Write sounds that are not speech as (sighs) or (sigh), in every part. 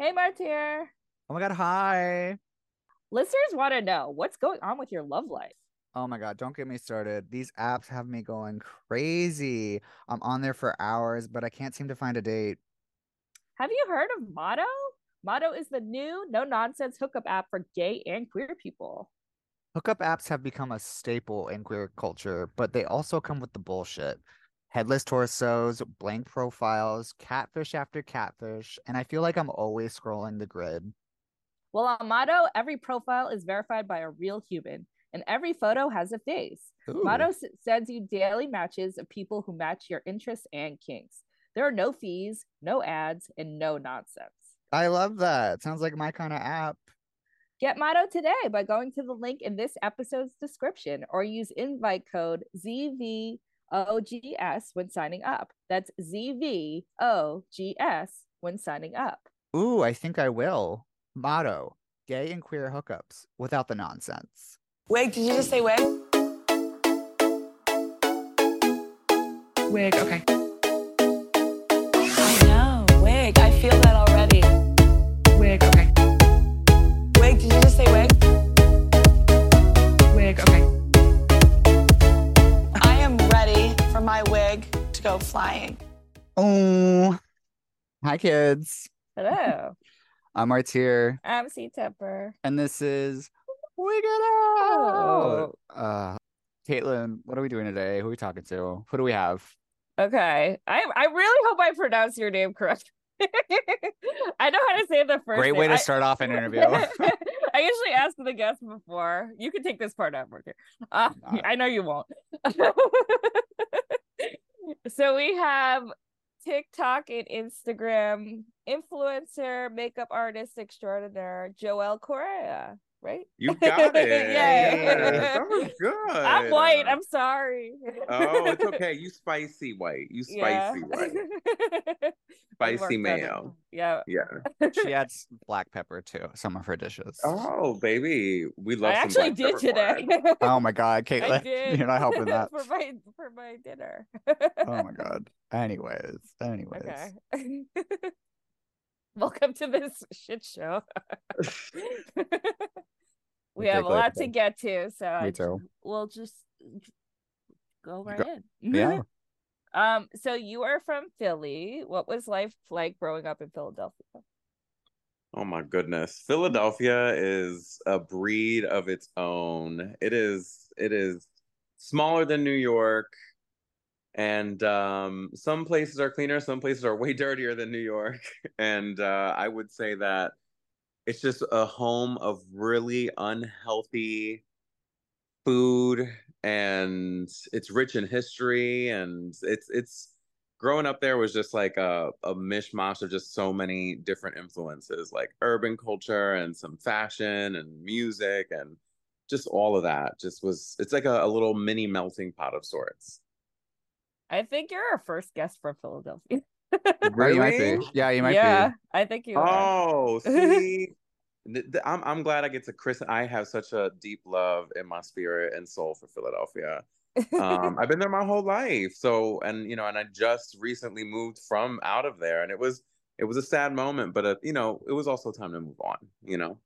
Hey, Martyr. Oh my god, hi. Listeners want to know what's going on with your love life. Oh my god, don't get me started. These apps have me going crazy. I'm on there for hours, but I can't seem to find a date. Have you heard of Motto? Motto is the new no nonsense hookup app for gay and queer people. Hookup apps have become a staple in queer culture, but they also come with the bullshit. Headless torsos, blank profiles, catfish after catfish, and I feel like I'm always scrolling the grid. Well, on Motto, every profile is verified by a real human, and every photo has a face. Ooh. Motto s- sends you daily matches of people who match your interests and kinks. There are no fees, no ads, and no nonsense. I love that. Sounds like my kind of app. Get Motto today by going to the link in this episode's description or use invite code ZVOGS when signing up. That's ZVOGS when signing up. Ooh, I think I will. Motto gay and queer hookups without the nonsense. Wig, did you just say wig? Wig, okay. Go flying. Oh, hi, kids. Hello, (laughs) I'm Martyr, I'm C Tepper. and this is Wigging Out. Uh, Caitlin, what are we doing today? Who are we talking to? Who do we have? Okay, I I really hope I pronounce your name correctly. (laughs) I know how to say the first. Great name. way to I- start off an interview. (laughs) I usually ask the guest before. You can take this part out, Mark. Uh, I know you won't. So we have TikTok and Instagram influencer, makeup artist extraordinaire, Joelle Correa, right? You (laughs) got it. Yay. Yes, that was good. I'm white. I'm sorry. Oh, it's (laughs) okay. You spicy white. You Yeah. spicy white. (laughs) Spicy worked on it. mayo. Yeah. Yeah. she adds black pepper to some of her dishes. Oh, baby. We love I some actually black did today. wine. Oh my god, I Caitlin, did. you're not helping that. for my for my dinner. Oh my god. Anyways, anyways. Okay. Welcome to this shit show. (laughs) we Take have a lot to again. get to, so Me ju- too. we'll just go right Go- in. (laughs) Yeah. Um. So you are from Philly. What was life like growing up in Philadelphia? Oh my goodness. Philadelphia is a breed of its own. It is it is smaller than New York. And um, some places are cleaner, some places are way (laughs) dirtier than New York. And uh, I would say that it's just a home of really unhealthy food and it's rich in history and it's it's growing up there was just like a, a mishmash of just so many different influences like urban culture and some fashion and music and just all of that just was it's like a, a little mini melting pot of sorts I think you're our first guest from Philadelphia. Oh, you might be. Yeah, you might yeah, be. I think you are. oh (laughs) see Th- th- I'm, I'm glad i get to chris i have such a deep love in my spirit and soul for philadelphia um, I've been there my whole life. So, and you know, and I just recently moved from out of there, and it was it was a sad moment, but uh, you know, it was also time to move on. You know,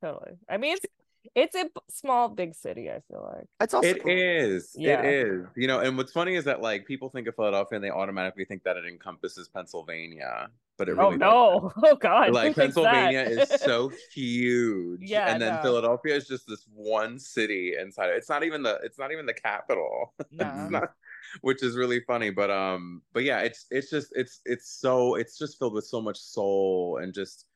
Totally. I mean, it's it's a small, big city. I feel like. It's also it is, Yeah. it is. You know, and what's funny is that like people think of Philadelphia and they automatically think that it encompasses Pennsylvania, but it oh really no! (laughs) Oh god! like Pennsylvania is so (laughs) huge. Yeah, And then no. Philadelphia is just this one city inside. It's not even the it's not even the capital. (laughs) no. Not- which is really funny. But um, but yeah, it's it's just it's it's so it's just filled with so much soul and just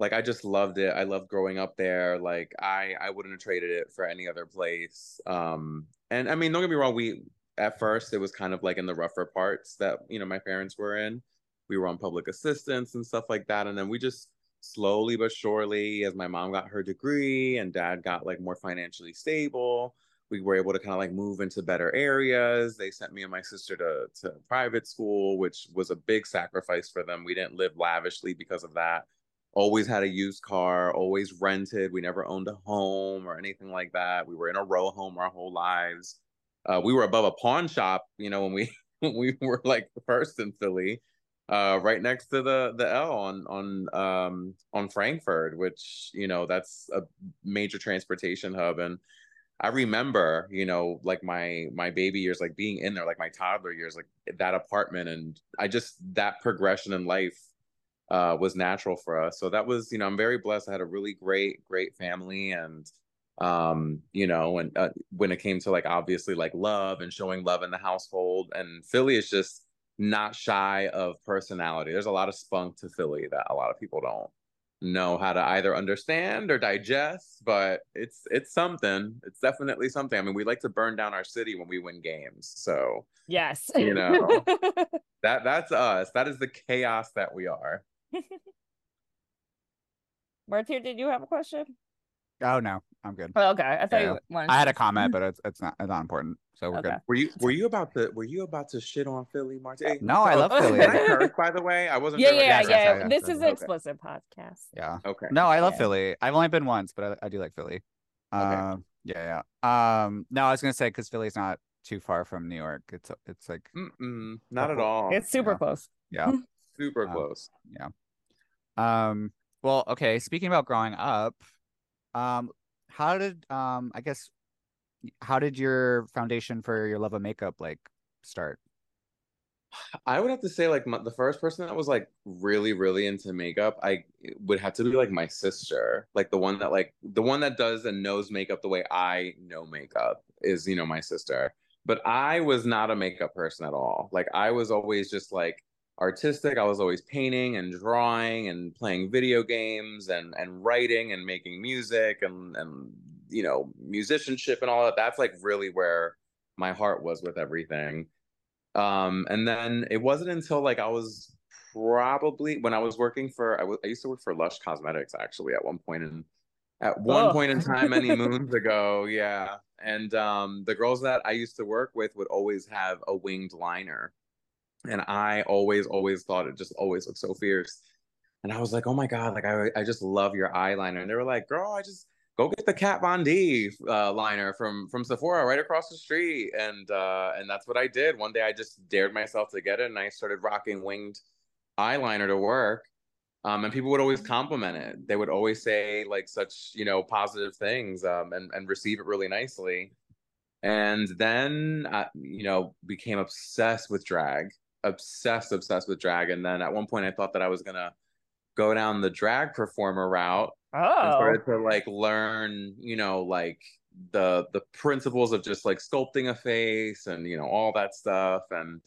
like I just loved it. I loved growing up there. Like I I wouldn't have traded it for any other place. Um, and I mean, don't get me wrong. We at first it was kind of like in the rougher parts that you know my parents were in. We were on public assistance and stuff like that, and then we just slowly but surely, as my mom got her degree and dad got like more financially stable, we were able to kind of like move into better areas. They sent me and my sister to to private school, which was a big sacrifice for them. We didn't live lavishly because of that. Always had a used car, always rented. We never owned a home or anything like that. We were in a row home our whole lives. Uh, we were above a pawn shop, you know, when we (laughs) when we were like first in Philly. uh, right next to the the L on on um on Frankford, which you know that's a major transportation hub. And I remember, you know, like my my baby years, like being in there, like my toddler years, like that apartment, and I just that progression in life uh, was natural for us. So that was, you know, I'm very blessed. I had a really great great family and um you know and uh, when it came to like obviously like love and showing love in the household and philly is just not shy of personality there's a lot of spunk to philly that a lot of people don't know how to either understand or digest but it's it's something it's definitely something i mean we like to burn down our city when we win games so Yes. You (laughs) know. that that's us that is the chaos that we are (laughs) Martyr, did you have a question? Oh no, I'm good. Oh, okay. I thought Yeah. you wanted I had a comment, (laughs) but it's it's not it's not important. So we're Okay. good. were you were you about to were you about to shit on philly Martyr No, I love. Philly. Can I curse, by the way? I wasn't Yeah, sure. yeah, Yes, yes, yeah. This is an okay. explicit podcast. Yeah. Okay. No, I love Yeah. Philly. I've only been once, but I, I do like Philly. Um, yeah, yeah. Um, no, I was gonna say because Philly's not too far from New York. It's it's like Mm-mm, not at all. It's super yeah. close. yeah. (laughs) super Um, close. Yeah. Um, well, okay. Speaking about growing up, um, how did um, I guess, how did your foundation for your love of makeup like start? I would have to say, like, my, the first person that was like really, really into makeup, I would have to be like my sister, like the one that like the one that does and knows makeup the way I know makeup is, you know, my sister. But I was not a makeup person at all. Like, I was always just like artistic. I was always painting and drawing and playing video games and and writing and making music and and you know musicianship and all that. That's like really where my heart was with everything. Um, and then it wasn't until like I was probably when I was working for I was I used to work for Lush Cosmetics actually at one point in at one Oh. point in time many (laughs) moons ago, yeah. And um the girls that I used to work with would always have a winged liner. And I always, always thought it just always looked so fierce. And I was like, oh my God, like I I just love your eyeliner. And they were like, girl, I just go get the Kat Von D uh, liner from from Sephora right across the street, and uh, and that's what I did. One day I just dared myself to get it, and I started rocking winged eyeliner to work. Um, and people would always compliment it. They would always say like such you know positive things, um, and and receive it really nicely. And then I, you know became obsessed with drag, obsessed, obsessed with drag. And then at one point I thought that I was gonna go down the drag performer route and Oh. started to like learn, you know, like the the principles of just like sculpting a face and you know all that stuff and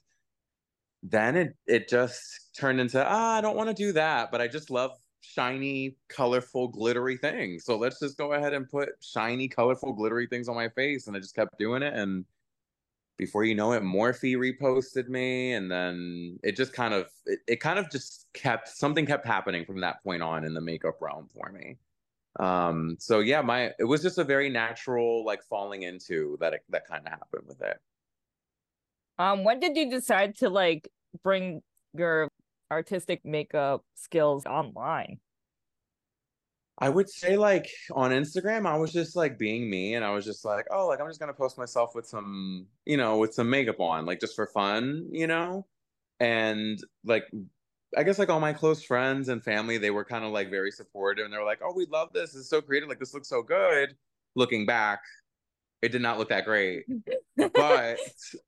then it it just turned into ah, I don't want to do that, but I just love shiny, colorful, glittery things. So let's just go ahead and put shiny, colorful, glittery things on my face and I just kept doing it and before you know it, Morphe reposted me, and then it just kind of it, it kind of just kept something kept happening from that point on in the makeup realm for me. Um, so yeah, my it was just a very natural like falling into that that kind of happened with it. Um, when did you decide to like bring your artistic makeup skills online? I would say like on Instagram, I was just like being me, and I was just like, oh, like I'm just gonna post myself with some, you know, with some makeup on, like just for fun, you know, and like I guess like all my close friends and family, they were kind of like very supportive, and they were like, oh, we love this, it's so creative, like this looks so good. Looking back, it did not look that great, but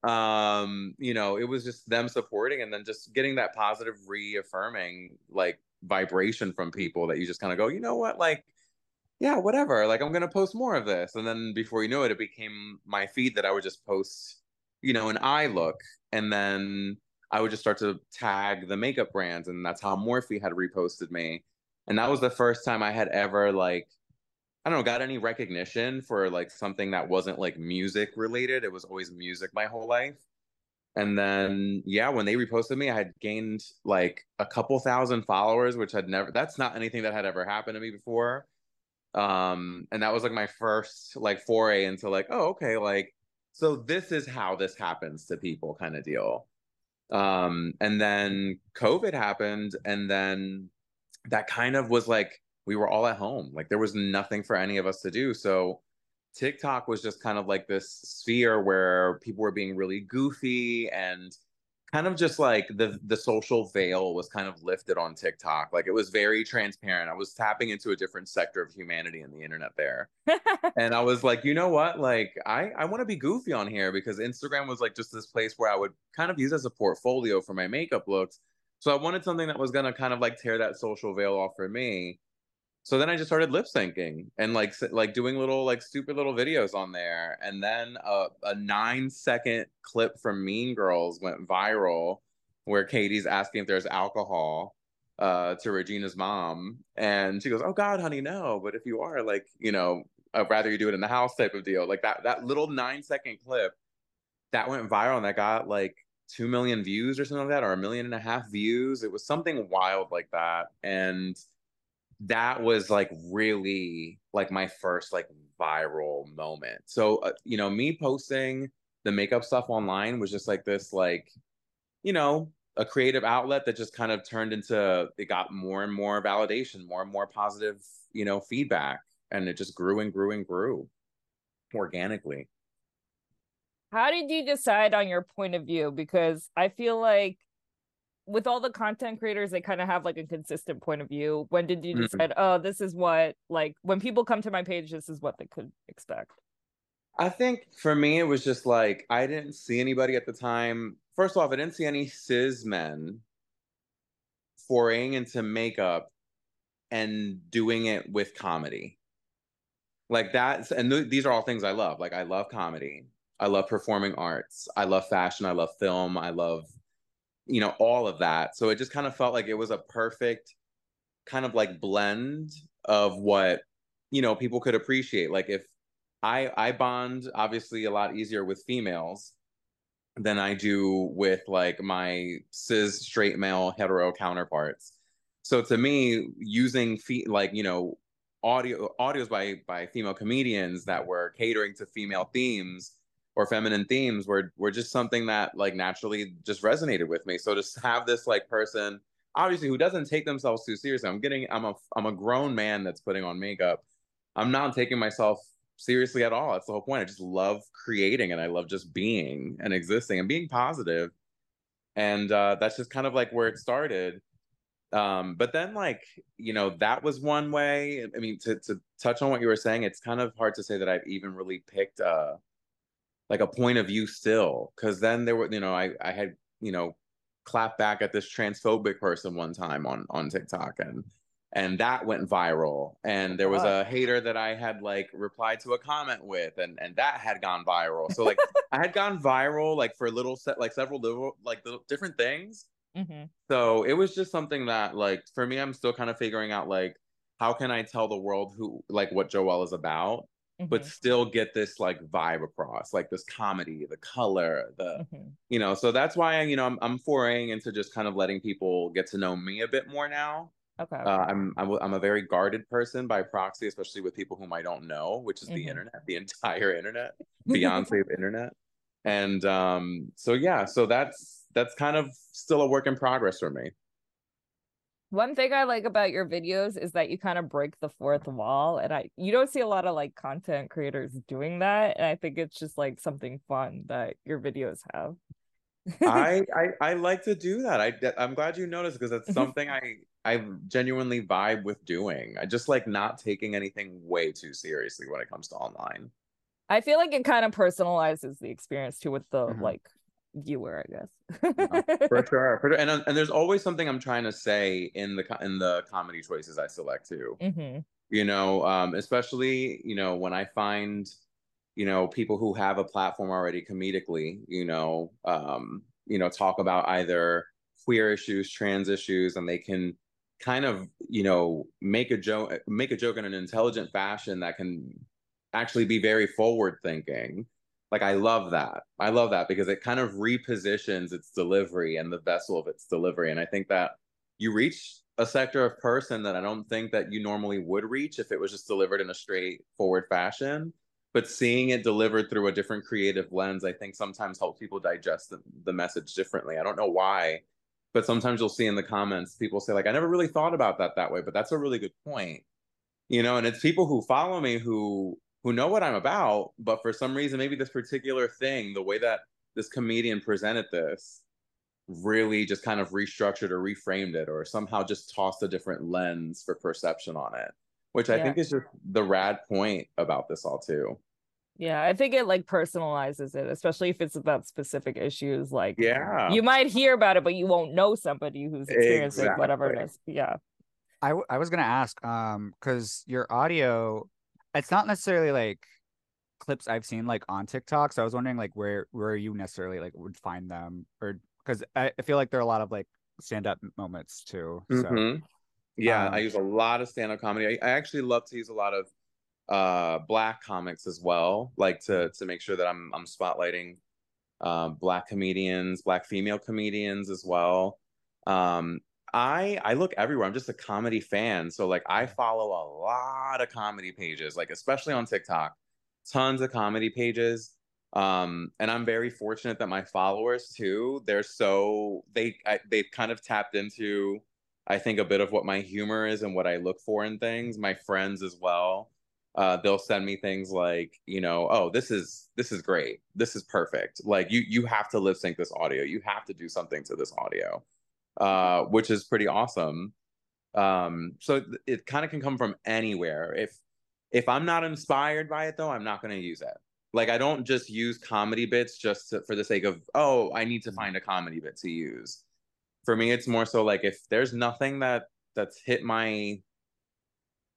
um, you know, it was just them supporting, and then just getting that positive reaffirming, like vibration from people that you just kind of go, you know what, like, yeah, whatever. Like, I'm gonna post more of this, and then before you know it, it became my feed that I would just post, you know, an eye look, and then I would just start to tag the makeup brands, and that's how Morphe had reposted me, and that was the first time I had ever like. I don't know, got any recognition for like something that wasn't like music related. It was always music my whole life. And then, yeah, when they reposted me, I had gained like a couple thousand followers, which had never, that's not anything that had ever happened to me before. Um, and that was like my first like foray into like, oh, okay, like, so this is how this happens to people kind of deal. Um, and then COVID happened, and then that kind of was like, we were all at home. Like, there was nothing for any of us to do. So, TikTok was just kind of like this sphere where people were being really goofy and kind of just like the the social veil was kind of lifted on TikTok. Like it was very transparent. I was tapping into a different sector of humanity in the internet there. (laughs) and I was like, you know what? Like I I want to be goofy on here because Instagram was like just this place where I would kind of use as a portfolio for my makeup looks. So I wanted something that was going to kind of like tear that social veil off for me so then I just started lip syncing and like like doing little like stupid little videos on there, and then a, a nine second clip from Mean Girls went viral, where Katie's asking if there's alcohol uh, to Regina's mom, and she goes, "Oh God, honey, no. But if you are, like, you know, I'd rather you do it in the house type of deal." Like that that little nine second clip that went viral and that got like two million views or something like that, or a million and a half views. It was something wild like that, and that was like really like my first like viral moment. So, uh, you know, me posting the makeup stuff online was just like this, like, you know, a creative outlet that just kind of turned into it got more and more validation, more and more positive, you know, feedback. And it just grew and grew and grew organically. How did you decide on your point of view? Because I feel like with all the content creators they kind of have like a consistent point of view. When did you mm-hmm. decide mm-hmm. oh this is what like when people come to my page this is what they could expect? I think for me it was just like i didn't see anybody at the time. First off i didn't see any cis men foraying into makeup and doing it with comedy. Like that's and th- these are all things i love. Like i love comedy. I love performing arts. I love fashion. I love film. I love you know, all of that. So it just kind of felt like it was a perfect kind of like blend of what, you know, people could appreciate. Like if I I bond obviously a lot easier with females than I do with like my cis straight male hetero counterparts. So to me, using fe- like, you know, audio audios by by female comedians that were catering to female themes or feminine themes were were just something that like naturally just resonated with me. So to have this like person, obviously who doesn't take themselves too seriously. I'm getting I'm a I'm a grown man that's putting on makeup. I'm not taking myself seriously at all. That's the whole point. I just love creating and I love just being and existing and being positive. And uh, that's just kind of like where it started. Um, but then like, you know, that was one way. I mean, to to touch on what you were saying, it's kind of hard to say that I've even really picked uh like a point of view still because then there were you know I I had you know clapped back at this transphobic person one time on on TikTok and and that went viral and there was a hater that I had like replied to a comment with and and that had gone viral. So like (laughs) I had gone viral like for little set like several little like little different things. Mm-hmm. so it was just something that like for me I'm still kind of figuring out like how can I tell the world who like what Joelle is about mm-hmm. but still get this like vibe across, like this comedy, the color, the mm-hmm. you know. So that's why I, you know I'm I'm foraying into just kind of letting people get to know me a bit more now. Okay. Uh, I'm, I'm I'm a very guarded person by proxy, especially with people whom I don't know, which is mm-hmm. the internet, the entire internet, (laughs) Beyonce internet, and um. So yeah, so that's that's kind of still a work in progress for me. One thing I like about your videos is that you kind of break the fourth wall and I you don't see a lot of like content creators doing that and I think it's just like something fun that your videos have. I, (laughs) I I like to do that. I I'm glad you noticed because it's (laughs) something I I genuinely vibe with doing. I just like not taking anything way too seriously when it comes to online. I feel like it kind of personalizes the experience too with the mm-hmm. like viewer, I guess. No, for (laughs) sure, for sure. And and there's always something I'm trying to say in the in the comedy choices I select too. Mm-hmm. You know, um, especially you know when I find you know people who have a platform already comedically, you know, um, you know, talk about either queer issues, trans issues, and they can kind of you know make a joke make a joke in an intelligent fashion that can actually be very forward thinking like I love that. I love that because it kind of repositions its delivery and the vessel of its delivery. And I think that you reach a sector of person that I don't think that you normally would reach if it was just delivered in a straightforward fashion. But seeing it delivered through a different creative lens, I think sometimes helps people digest the, the message differently. I don't know why, but sometimes you'll see in the comments people say like, "I never really thought about that that way," but that's a really good point. You know, and it's people who follow me who who know what I'm about, but for some reason, maybe this particular thing, the way that this comedian presented this, really just kind of restructured or reframed it or somehow just tossed a different lens for perception on it which i Yeah. think is just the rad point about this all too Yeah, I think it like personalizes it, especially if it's about specific issues. Like, yeah you might hear about it, but you won't know somebody who's experiencing whatever it is. Exactly. is. Yeah. I, w- I was gonna ask, um, because your audio, it's not necessarily like clips I've seen like on TikTok. So I was wondering like where where you necessarily like would find them, or because I, I feel like there are a lot of like stand up moments too. So Mhm. Yeah, I Um, use a lot of stand-up comedy. I, I actually love to use a lot of uh black comics as well, like to to make sure that I'm I'm spotlighting um black comedians, black female comedians as well. Um I I look everywhere. I'm just a comedy fan. So like I follow a lot of comedy pages, like especially on TikTok. Tons of comedy pages. Um and I'm very fortunate that my followers too, they're so they I, they've kind of tapped into I think a bit of what my humor is and what I look for in things. My friends as well. Uh, they'll send me things like, you know, oh, this is this is great. This is perfect. Like you you have to lip sync this audio. You have to do something to this audio, uh, which is pretty awesome. Um, so th- it kind of can come from anywhere. If if I'm not inspired by it though, I'm not going to use it. Like I don't just use comedy bits just to, for the sake of, oh, I need to find a comedy bit to use for me it's more so like if there's nothing that that's hit my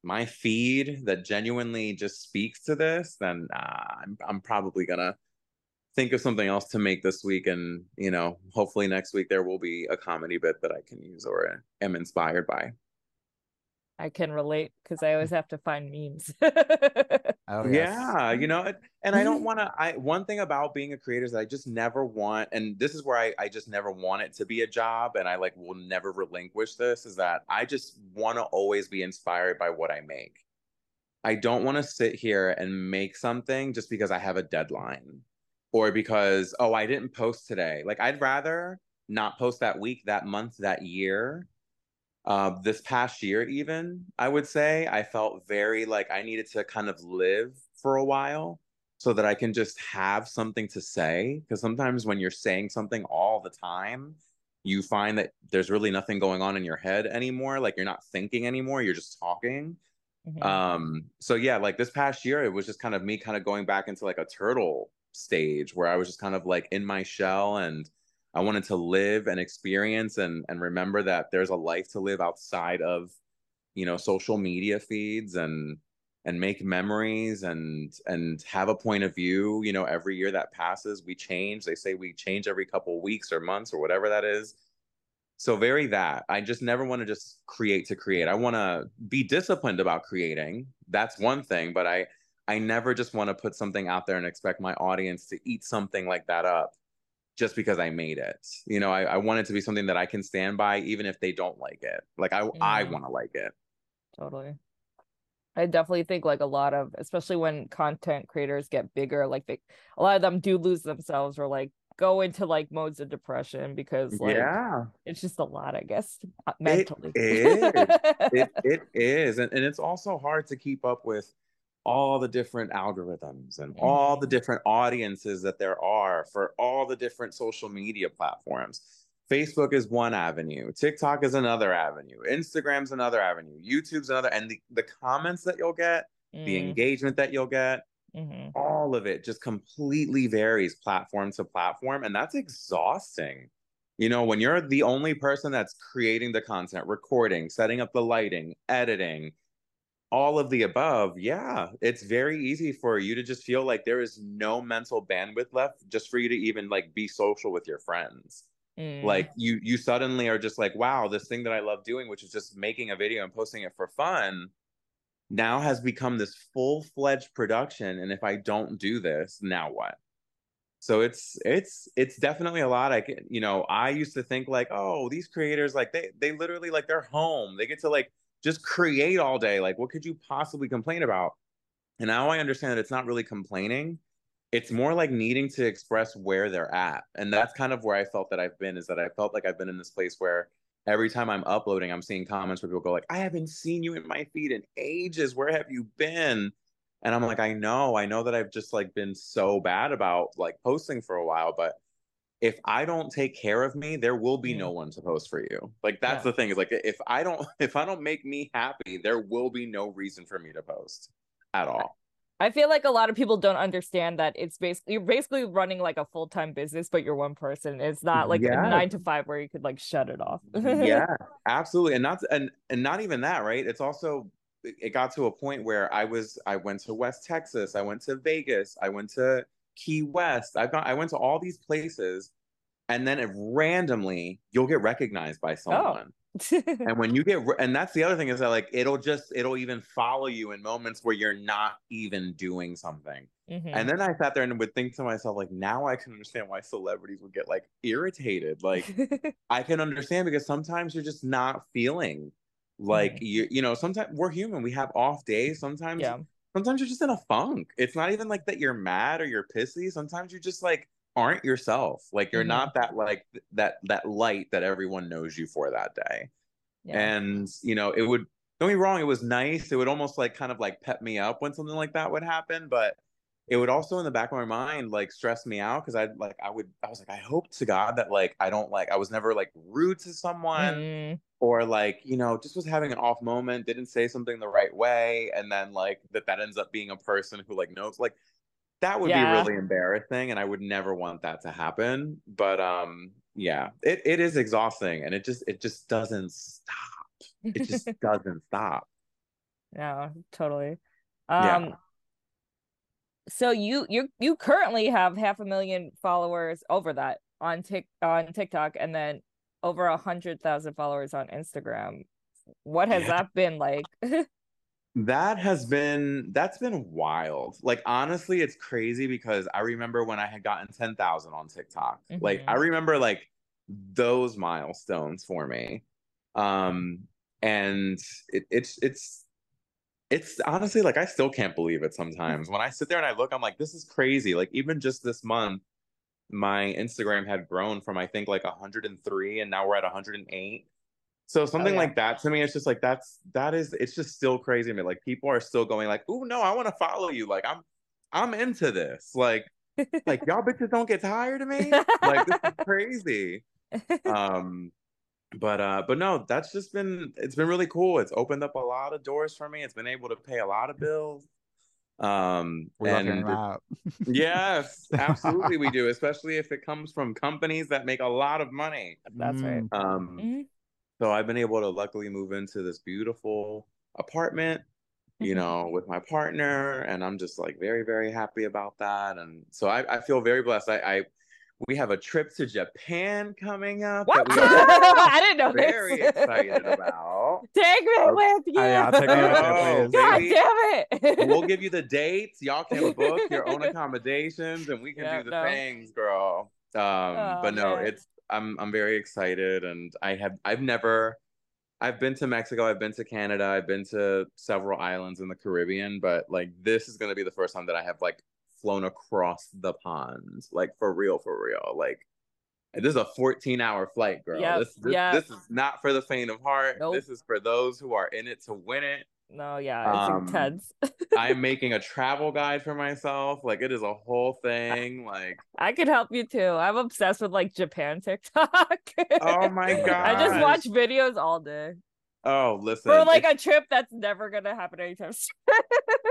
my feed that genuinely just speaks to this then uh, I'm, I'm probably gonna think of something else to make this week and you know hopefully next week there will be a comedy bit that i can use or am inspired by I can relate because I always (laughs) have to find memes. (laughs) oh yes. yeah you know and i don't (laughs) want to i one thing about being a creator is that i just never want and this is where I, I just never want it to be a job and i like will never relinquish this is that i just want to always be inspired by what i make i don't want to sit here and make something just because i have a deadline or because oh i didn't post today. Like i'd rather not post that week that month that year uh, this past year even i would say. I felt very like i needed to kind of live for a while so that i can just have something to say because sometimes when you're saying something all the time you find that there's really nothing going on in your head anymore like you're not thinking anymore you're just talking. Mhm. um so yeah like this past year it was just kind of me kind of going back into like a turtle stage where i was just kind of like in my shell and i wanted to live and experience and and remember that there's a life to live outside of you know social media feeds and and make memories and and have a point of view you know every year that passes we change. They say we change every couple weeks or months or whatever that is. So very that. I just never want to just create to create. I want to be disciplined about creating. That's one thing but i i never just want to put something out there and expect my audience to eat something like that up just because i made it you know i, I want it to be something that i can stand by even if they don't like it like i i want to like it Totally. I definitely think like a lot of, especially when content creators get bigger, like they, a lot of them do lose themselves or like go into like modes of depression because like yeah it's just a lot, I guess, mentally. is. it, (laughs) it is and, and it's also hard to keep up with all the different algorithms and all the Mhm. different audiences that there are for all the different social media platforms facebook is one avenue tiktok is another avenue instagram's another avenue youtube's another and the, the comments that you'll get the Mm, engagement that you'll get mhm. all of it just completely varies platform to platform and that's exhausting you know when you're the only person that's creating the content recording setting up the lighting editing all of the above yeah it's very easy for you to just feel like there is no mental bandwidth left just for you to even like be social with your friends. Mm, like you you suddenly are just like wow this thing that i love doing which is just making a video and posting it for fun now has become this full-fledged production and if i don't do this now what? So it's it's it's definitely a lot i can you know i used to think like oh these creators like they they literally like they're home they get to like just create all day like what could you possibly complain about? And now i understand that it's not really complaining. It's more like needing to express where they're at. And that's kind of where i felt that i've been is that i felt like i've been in this place where every time i'm uploading i'm seeing comments where people go like i haven't seen you in my feed in ages. Where have you been? And i'm like i know. I know that i've just like been so bad about like posting for a while but if I don't take care of me, there will be no mm. one to post for you. Like that's Yeah. the thing is like if I don't (laughs) if I don't make me happy, there will be no reason for me to post at all. I feel like a lot of people don't understand that it's basically you're basically running like a full time business, but you're one person. It's not like a nine to five where you could like shut it off. yeah, (laughs) absolutely. And not and and not even that, right? It's also it got to a point where I was I went to West Texas, I went to Vegas, I went to Key West. I've gone I went to all these places and then randomly you'll get recognized by someone. And when you get, and that's the other thing is that like it'll just it'll even follow you in moments where you're not even doing something. Mhm. And then I sat there and would think to myself like, now I can understand why celebrities would get like irritated. Like (laughs) I can understand because sometimes you're just not feeling like Mhm. you you know sometimes we're human we have off days sometimes yeah. Sometimes you're just in a funk. It's not even like that you're mad or you're pissy. Sometimes you just like aren't yourself. Like you're Mhm. not that like that that light that everyone knows you for that day. Yeah. and you know it would don't me wrong it was nice. It would almost like kind of like pep me up when something like that would happen but it would also in the back of my mind like stress me out because i'd like i would i was like i hope to god that like i don't like i was never like rude to someone Mm, or like you know just was having an off moment didn't say something the right way and then like that that ends up being a person who like knows like that would Yeah. be really embarrassing and i would never want that to happen but um yeah it, it is exhausting and it just it just doesn't stop it just (laughs) doesn't stop yeah, totally. Yeah. So you you you currently have half a million followers over that on Tik on TikTok and then over a hundred thousand followers on Instagram. What has Yeah. that been like? (laughs) That has been that's been wild. Like honestly, it's crazy because I remember when I had gotten 10,000 on TikTok. Like I remember like those milestones for me. Um and it, it's it's it's honestly like I still can't believe it sometimes. When I sit there and I look, I'm like, this is crazy. Like even just this month, my Instagram had grown from I think like 103 and now we're at 108. So something yeah. like that to me, it's just like that's that is it's just still crazy to me. Like people are still going like, oh no, I want to follow you. Like I'm I'm into this. Like like (laughs) y'all bitches don't get tired of me. (laughs) Like this is crazy. Um but uh but no, that's just been it's been really cool. It's opened up a lot of doors for me. It's been able to pay a lot of bills. Um We love hearing and that. yes, absolutely we do, (laughs) especially if it comes from companies that make a lot of money. That's right. Um Mhm. so I've been able to luckily move into this beautiful apartment, you Mhm. know, with my partner, and I'm just like very, very happy about that. And so I, I feel very blessed. I, I we have a trip to Japan coming up What? that we are (laughs) I didn't know very this. excited about. (laughs) Take me Okay. with you. Oh, yeah, take me with you, Oh, please. God baby. damn it. We'll give you the dates. Y'all can book your own (laughs) accommodations, and we can Yeah, do the no. things, girl. Um, Oh, but no, man. it's I'm I'm very excited, and I have I've never I've been to Mexico, I've been to Canada, I've been to several islands in the Caribbean, but like this is gonna be the first time that I have like flown across the pond, like for real, for real. Like this is a 14 hour flight, girl. Yep, This this, yep. this is not for the faint of heart. Nope. This is for those who are in it to win it. no, yeah, it's Um, intense. (laughs) I'm making a travel guide for myself. Like it is a whole thing. Like, (laughs) I could help you too. I'm obsessed with like Japan TikTok. (laughs) oh my god. I just watch videos all day Oh, listen. for like a trip that's never gonna happen anytime (laughs) soon.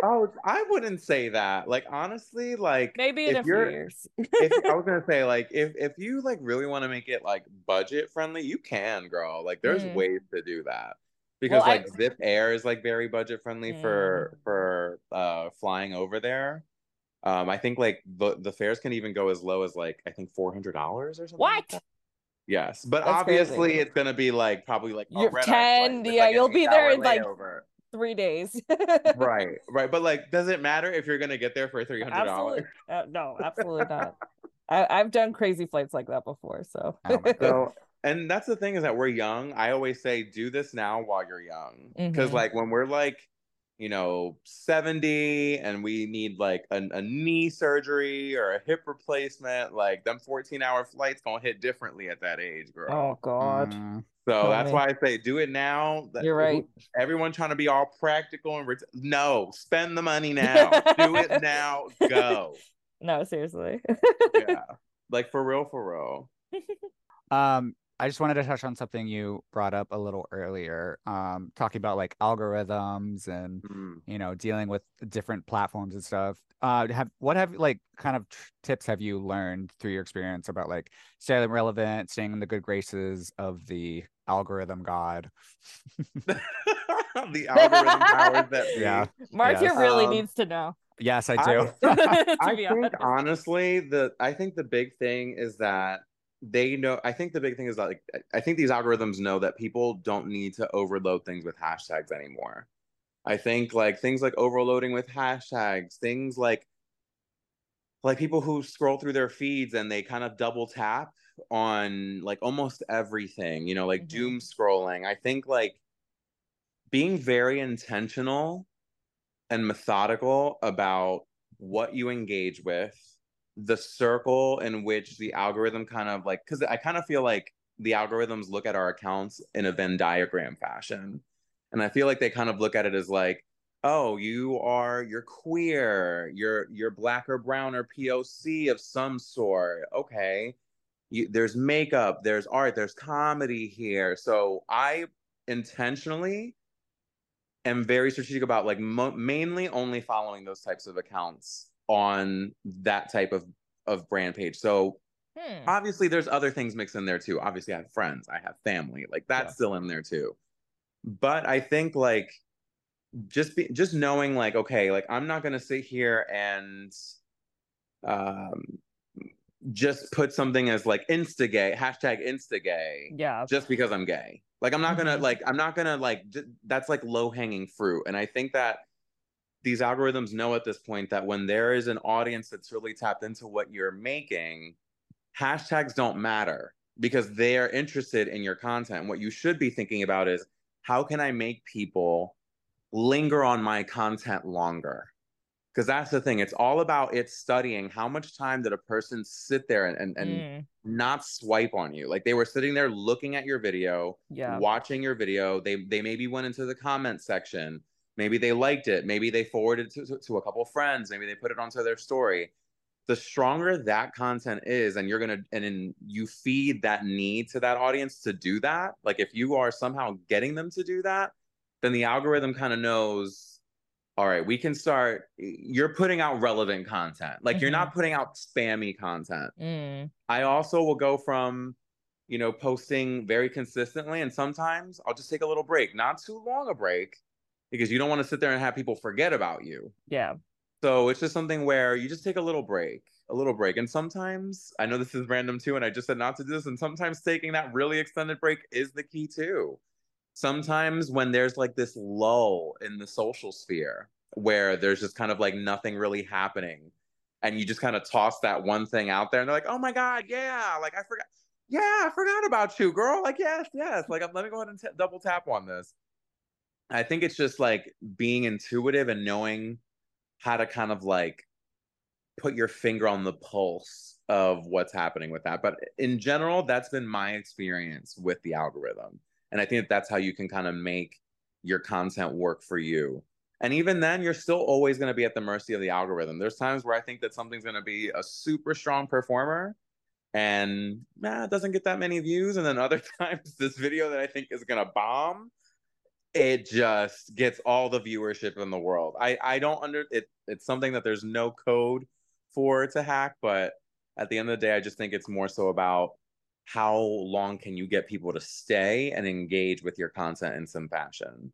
Oh, I wouldn't say that. Like honestly, like Maybe in if a few years. if I was (laughs) gonna say like if if you like really want to make it like budget friendly, you can, girl. Like there's Mm. ways to do that. Because Well, I- like Zip Air is like very budget friendly for for uh flying over there. Um, I think like the the fares can even go as low as like I think four hundred dollars or something. like What? that. Yes, but That's obviously crazy. it's gonna be like probably like You're 10 flight. yeah like you'll be there in, like, layover. Three days. (laughs) right, right. But like, does it matter if you're gonna get there for three hundred dollars? Uh, no, absolutely not. I, I've done crazy flights like that before, so. Oh. So, (laughs) and that's the thing is that we're young. I always say, do this now while you're young, because Mhm. like when we're like, you know, seventy and we need like a, a knee surgery or a hip replacement, like them fourteen hour flights gonna hit differently at that age, girl. oh God, Mm. so tell that's me. why I say, do it now. You're right. Everyone trying to be all practical and ret- no, spend the money (laughs) now. do it now. Go. (laughs) No, seriously. Yeah. (laughs) Like for real, for real. Um, I just wanted to touch on something you brought up a little earlier, um, talking about like algorithms and Mm. you know dealing with different platforms and stuff. Uh, have what have like kind of tr- tips have you learned through your experience about like staying relevant, staying in the good graces of the algorithm god? (laughs) the algorithm powers that (laughs) be. Yeah. Marcia Yes. really Um, needs to know. yes, I I- do. (laughs) to I think honest. honestly, the I think the big thing is that they know. I think the big thing is that like I think these algorithms know that people don't need to overload things with hashtags anymore. I think like things like overloading with hashtags, things like like people who scroll through their feeds and they kind of double tap on like almost everything, you know, like Mhm. doom scrolling. I think like being very intentional and methodical about what you engage with, the circle in which the algorithm kind of like, because I kind of feel like the algorithms look at our accounts in a Venn diagram fashion. And I feel like they kind of look at it as like, oh, you are you're queer, you're you're black or brown or POC of some sort. Okay. You, there's makeup, there's art, there's comedy here. So I intentionally am very strategic about like mo- mainly only following those types of accounts on that type of of brand page. So Hmm. obviously there's other things mixed in there too. Obviously I have friends, I have family, like that's Yeah. still in there too. But I think like just be just knowing like okay, like I'm not gonna sit here and um just put something as like instigay hashtag instigay Yeah. just because I'm gay. Like I'm not gonna Mhm. like I'm not gonna like j- that's like low hanging fruit. And I think that these algorithms know at this point that when there is an audience that's really tapped into what you're making, hashtags don't matter because they are interested in your content. What you should be thinking about is how can I make people linger on my content longer? Because that's the thing. It's all about it studying how much time did a person sit there and, and, and Mm, not swipe on you. Like they were sitting there looking at your video, yeah. watching your video. They they maybe went into the comment section. Maybe they liked it. Maybe they forwarded it to, to a couple friends. Maybe they put it onto their story. The stronger that content is, and you're gonna and then you feed that need to that audience to do that. Like if you are somehow getting them to do that, then the algorithm kind of knows all right, we can start. You're putting out relevant content. Like you're Mhm. not putting out spammy content. Mm, I also will go from, you know, posting very consistently, and sometimes I'll just take a little break, not too long a break, because you don't want to sit there and have people forget about you. yeah. So it's just something where you just take a little break, a little break. And sometimes I know this is random too, and I just said not to do this, and sometimes taking that really extended break is the key too. Sometimes when there's like this lull in the social sphere where there's just kind of like nothing really happening, and you just kind of toss that one thing out there, and they're like, oh my God, yeah, like I forgot. Yeah, I forgot about you, girl. Like, yes, yes. Like, let me go ahead and t- double tap on this. I think it's just like being intuitive and knowing how to kind of like put your finger on the pulse of what's happening with that. But in general, that's been my experience with the algorithm. And I think that that's how you can kind of make your content work for you. And even then, you're still always going to be at the mercy of the algorithm. There's times where I think that something's going to be a super strong performer and nah, it doesn't get that many views. And then other (laughs) times, this video that I think is going to bomb it just gets all the viewership in the world. I I don't under it. It's something that there's no code for to hack, but at the end of the day, I just think it's more so about how long can you get people to stay and engage with your content in some fashion.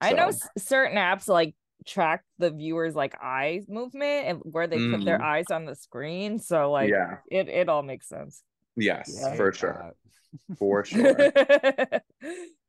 I know certain apps like track the viewers like eye movement and where they put their Mhm. eyes on the screen. So like yeah, it it all makes sense. yes, Yeah. for Hate sure, for (laughs) sure. (laughs)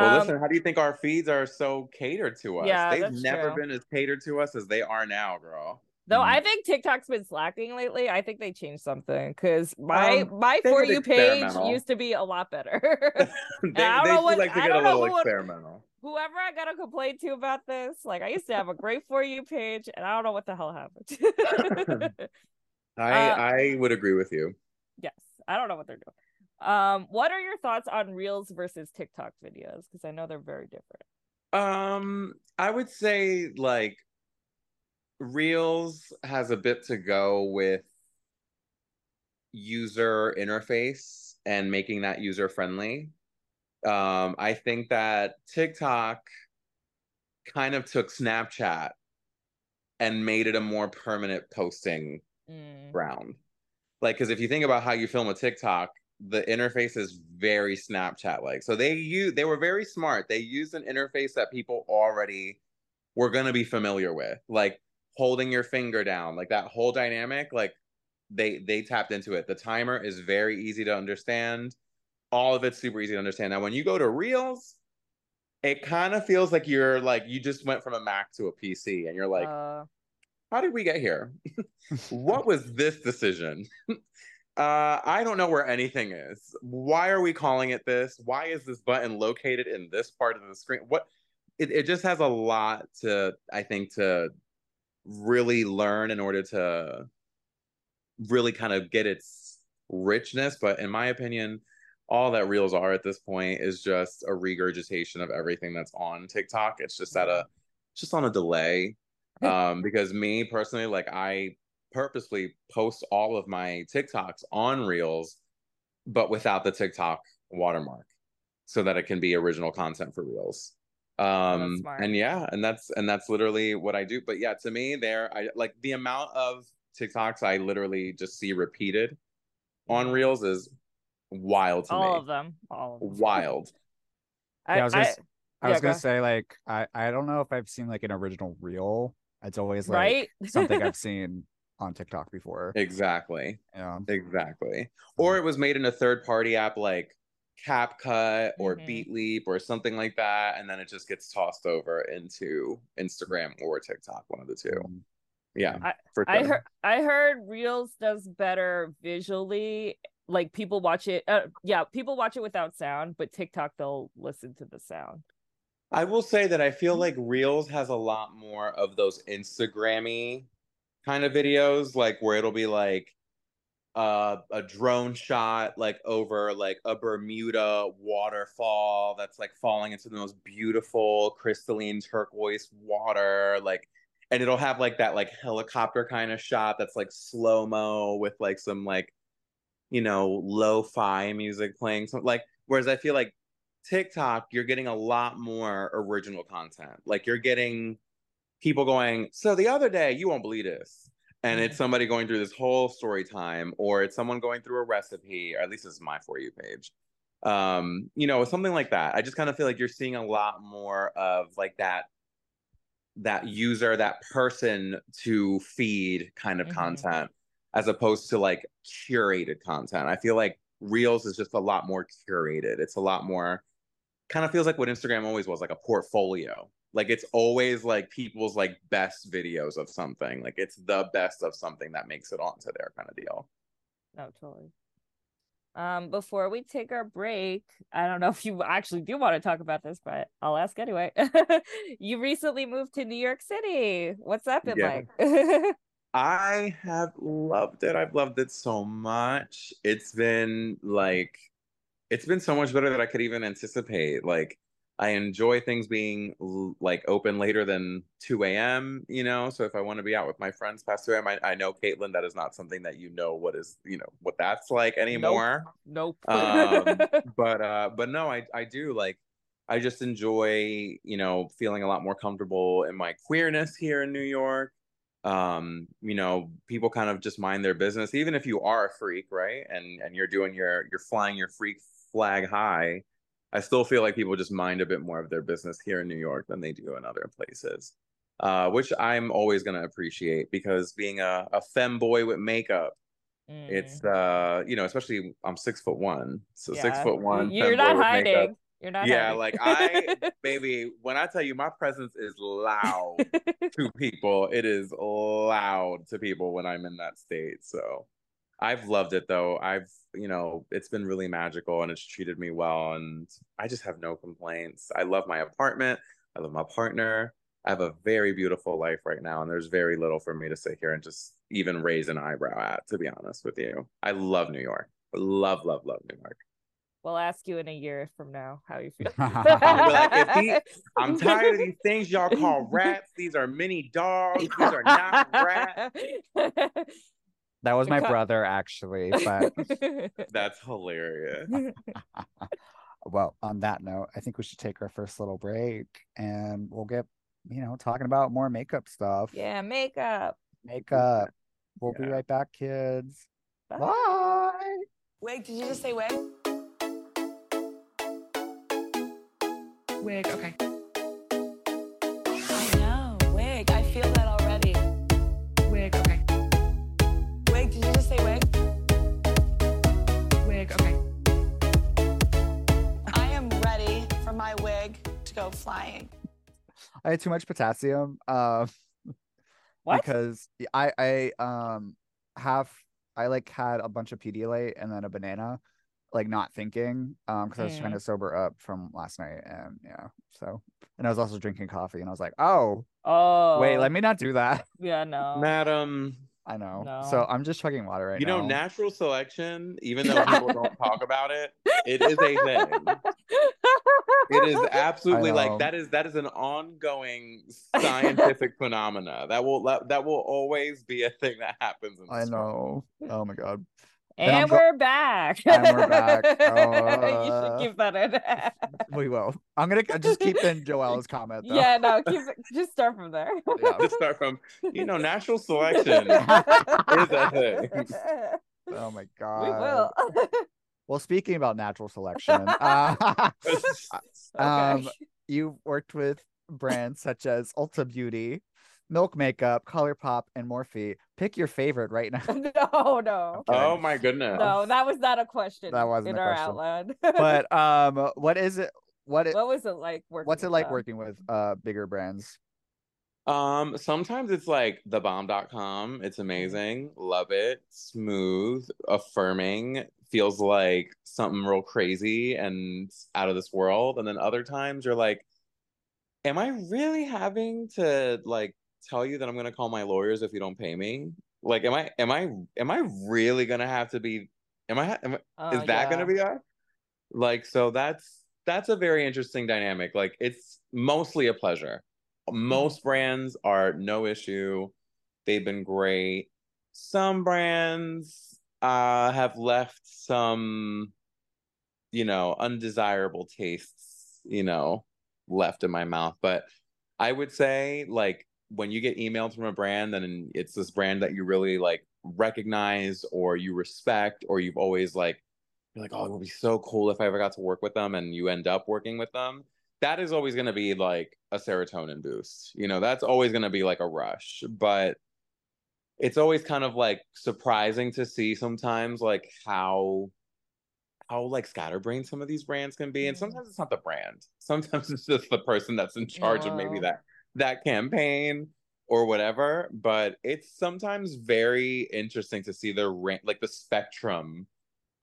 well, Um, listen, how do you think our feeds are so catered to us? Yeah, They've never true. been as catered to us as they are now, girl. Though Mhm. I think TikTok's been slacking lately. I think they changed something because my Um, my for you page used to be a lot better. (laughs) (laughs) they I don't they know do what- like to get a little who would- experimental. Whoever I gotta complain to about this, like I used to have a great for you page, and I don't know what the hell happened. (laughs) I Uh, I would agree with you. yes, I don't know what they're doing. Um, what are your thoughts on Reels versus TikTok videos? Because I know they're very different. Um, I would say like Reels has a bit to go with user interface and making that user friendly. Um, I think that TikTok kind of took Snapchat and made it a more permanent posting Mm. ground. Like, because if you think about how you film a TikTok, the interface is very Snapchat like. So they use they were very smart. They used an interface that people already were gonna be familiar with, like holding your finger down, like that whole dynamic. Like they they tapped into it. The timer is very easy to understand. All of it's super easy to understand. Now, when you go to Reels, it kind of feels like you're like you just went from a Mac to a PC, and you're like, Uh, how did we get here? (laughs) what was this decision? (laughs) uh, I don't know where anything is. Why are we calling it this? Why is this button located in this part of the screen? What? It, it just has a lot to, I think, to really learn in order to really kind of get its richness. But in my opinion, all that reels are at this point is just a regurgitation of everything that's on TikTok. It's just at a, just on a delay um because me personally like i purposely post all of my tiktoks on reels but without the tiktok watermark so that it can be original content for reels um smart. and yeah and that's and that's literally what i do but yeah to me there i like the amount of tiktoks i literally just see repeated on reels is wild to all me of them. All of them. wild (laughs) I, Yeah, I was gonna, I- s- I yeah, was gonna go. say like I I don't know if I've seen like an original reel. It's always like right? something I've (laughs) seen on TikTok before. exactly Yeah. Exactly. Or it was made in a third party app like CapCut or Mhm. BeatLeap or something like that. And then it just gets tossed over into Instagram or TikTok, one of the two. Mm. Yeah. I- for I sure. heard I heard Reels does better visually. Like people watch it. Uh, yeah, people watch it without sound, but TikTok they'll listen to the sound. I will say that I feel like Reels has a lot more of those Instagrammy kind of videos, like where it'll be like uh, a drone shot like over like a Bermuda waterfall that's like falling into the most beautiful crystalline turquoise water, like and it'll have like that like helicopter kind of shot that's like slow-mo with like some like you know lo-fi music playing so like whereas I feel like TikTok, you're getting a lot more original content. Like you're getting people going, so the other day, you won't believe this. And it's somebody going through this whole story time, or it's someone going through a recipe, or at least this is my For You page. Um, you know, something like that. I just kind of feel like you're seeing a lot more of like that that user, that person to feed kind of Mhm. content as opposed to like curated content. I feel like Reels is just a lot more curated. It's a lot more kind of feels like what Instagram always was, like a portfolio. Like it's always like people's like best videos of something. Like it's the best of something that makes it onto there kind of deal. No, totally. Um, before we take our break, I don't know if you actually do want to talk about this, but I'll ask anyway. (laughs) you recently moved to New York City. What's that been Yeah. like? (laughs) I have loved it. I've loved it so much. It's been like, it's been so much better than I could even anticipate. Like, I enjoy things being like open later than 2 a.m., you know? So if I want to be out with my friends past 2 a.m., I, I know, Caitlin, that is not something that you know what is, you know, what that's like anymore. nope. um (laughs) but uh but no i i do like i just enjoy you know feeling a lot more comfortable in my queerness here in new york um you know people kind of just mind their business even if you are a freak right and and you're doing your you're flying your freak flag high i still feel like people just mind a bit more of their business here in new york than they do in other places uh which i'm always going to appreciate because being a, a femboy with makeup Mm. it's uh you know especially i'm six foot one so six foot one You're not hiding. makeup. You're not yeah hiding. like i (laughs) baby when i tell you my presence is loud (laughs) to people it is loud to people when i'm in that state so i've loved it though i've you know it's been really magical and it's treated me well and i just have no complaints i love my apartment i love my partner I have a very beautiful life right now, and there's very little for me to sit here and just even raise an eyebrow at, to be honest with you. I love New York. Love, love, love New York. We'll ask you in a year from now how you feel. (laughs) (laughs) Like, if he- (laughs) I'm tired of these things y'all call rats. These are mini dogs. These are not rats. That was my Because- brother actually, but (laughs) That's hilarious. (laughs) well, on that note, I think we should take our first little break and we'll get, you know, talking about more makeup stuff. yeah, makeup. Makeup. We'll be right back, kids. Bye. Bye. Wig, did you just say wig? Wig, okay. Wig go flying. I had too much potassium. Um, (laughs) What? because I I um have I like had a bunch of Pedialyte and then a banana, like not thinking, um, because I was trying Mm. to sober up from last night and yeah, so and I was also drinking coffee and I was like, oh Oh, wait, let me not do that. Yeah, no. Madam, I know. No. So I'm just chugging water right you now. You know, natural selection, (laughs) even though people don't talk about it, it is a thing. It is (laughs) absolutely like that is that is an ongoing scientific phenomena that will that, that will always be a thing that happens in I this world. know. Oh my god. And I'm we're back. And we're back. (laughs) you Uh, should keep that in. (laughs) We will. I'm gonna just keep in Joel's comment though. yeah, no, keep just start from there. Yeah. to start from you know natural (laughs) selection is a thing. Oh my we god. will. Well, speaking about natural selection, uh, Okay. Um, you've worked with brands such as Ulta Beauty, Milk Makeup, ColourPop, and Morphe. Pick your favorite right now. (laughs) no, no. Okay. oh my goodness. No, that was not a question. That wasn't in a our question. outline. But (laughs) um, what is it? What it, what was it like working? what's it with like them? working with uh bigger brands? Um, sometimes it's like the thebomb.com. It's amazing. Love it. Smooth, affirming, feels like something real crazy and out of this world. And then other times you're like, am I really having to like tell you that I'm gonna call my lawyers if you don't pay me? Like, am I am I am I really gonna have to be am I, am I Oh, is that gonna be us? Like, so that's that's a very interesting dynamic. Like, it's mostly a pleasure. Most brands are no issue. They've been great. Some brands uh have left some, you know, undesirable tastes, you know, left in my mouth. But I would say, like, when you get emailed from a brand, then it's this brand that you really like recognize or you respect, or you've always like you're like, oh, it would be so cool if I ever got to work with them, and you end up working with them. That is always going to be like a serotonin boost. You know, that's always going to be like a rush. But it's always kind of like surprising to see sometimes like how how like scatterbrained some of these brands can be and Mm. sometimes it's not the brand sometimes it's just the person that's in charge of maybe that that campaign or whatever but it's sometimes very interesting to see the like the spectrum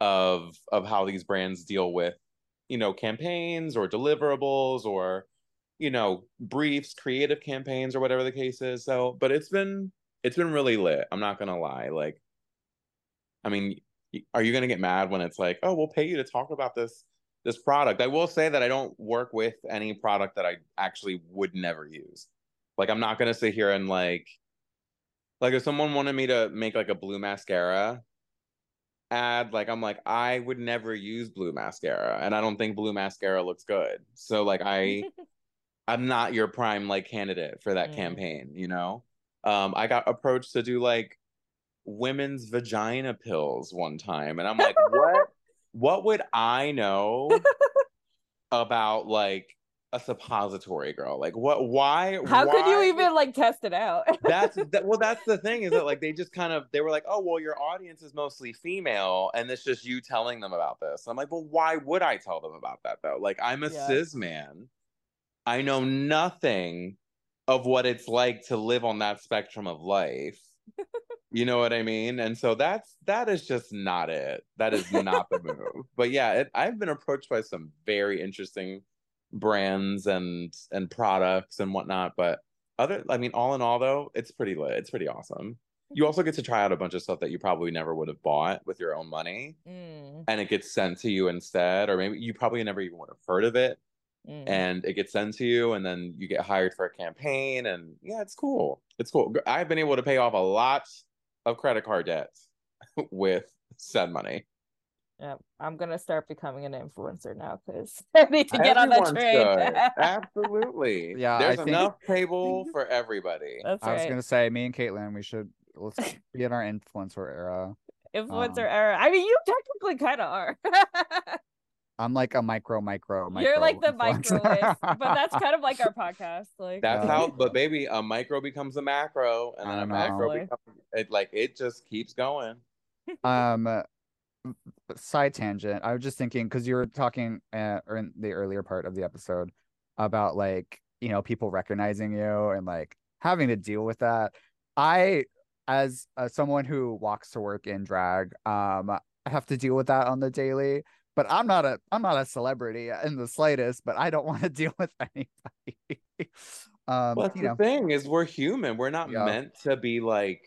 of of how these brands deal with you know campaigns or deliverables or you know briefs creative campaigns or whatever the case is. So but it's been it's been really lit i'm not gonna lie. Like i mean are you gonna get mad when it's like oh we'll pay you to talk about this this product. I will say that i don't work with any product that i actually would never use. Like i'm not gonna sit here and like like if someone wanted me to make like a blue mascara ad like i'm like i would never use blue mascara and i don't think blue mascara looks good. So like i (laughs) i'm not your prime like candidate for that Mm. campaign you know? Um i got approached to do like women's vagina pills one time and i'm like what what would i know (laughs) about like a suppository girl? Like what why How could you even like test it out? (laughs) that's that, well that's the thing is that like they just kind of they were like oh well your audience is mostly female and it's just you telling them about this. I'm like well why would i tell them about that though? Like i'm a Yeah. cis man. I know nothing of what it's like to live on that spectrum of life you know what i mean? And so that's that is just not it. That is not the (laughs) move. But yeah it, i've been approached by some very interesting brands and and products and whatnot but other i mean all in all though it's pretty lit. It's pretty awesome. You also get to try out a bunch of stuff that you probably never would have bought with your own money Mm, and it gets sent to you instead or maybe you probably never even would have heard of it mm. and it gets sent to you and then you get hired for a campaign and yeah it's cool. It's cool. I've been able to pay off a lot of credit card debts (laughs) with said money. Yeah, I'm gonna start becoming an influencer now because (laughs) I need to get on that train. (laughs) Absolutely. Yeah, I There's think- enough table for everybody. That's I was gonna say, me and Caitlin, we should let's be in our influencer era. Influencer um, era. I mean, you technically kind of are. I'm like a micro, micro, micro. You're like the influencer. microwave, but that's kind of like our (laughs) podcast. Like That's Yeah. how, but baby, a micro becomes a macro, and then a don't know. macro becomes it. Like it just keeps going. (laughs) um uh, side tangent i was just thinking because you were talking uh, in the earlier part of the episode about like you know people recognizing you and like having to deal with that i as uh, someone who walks to work in drag um i have to deal with that on the daily but i'm not a i'm not a celebrity in the slightest but i don't want to (laughs) deal with anybody um Well, the know thing is we're human. We're not Yeah. meant to be like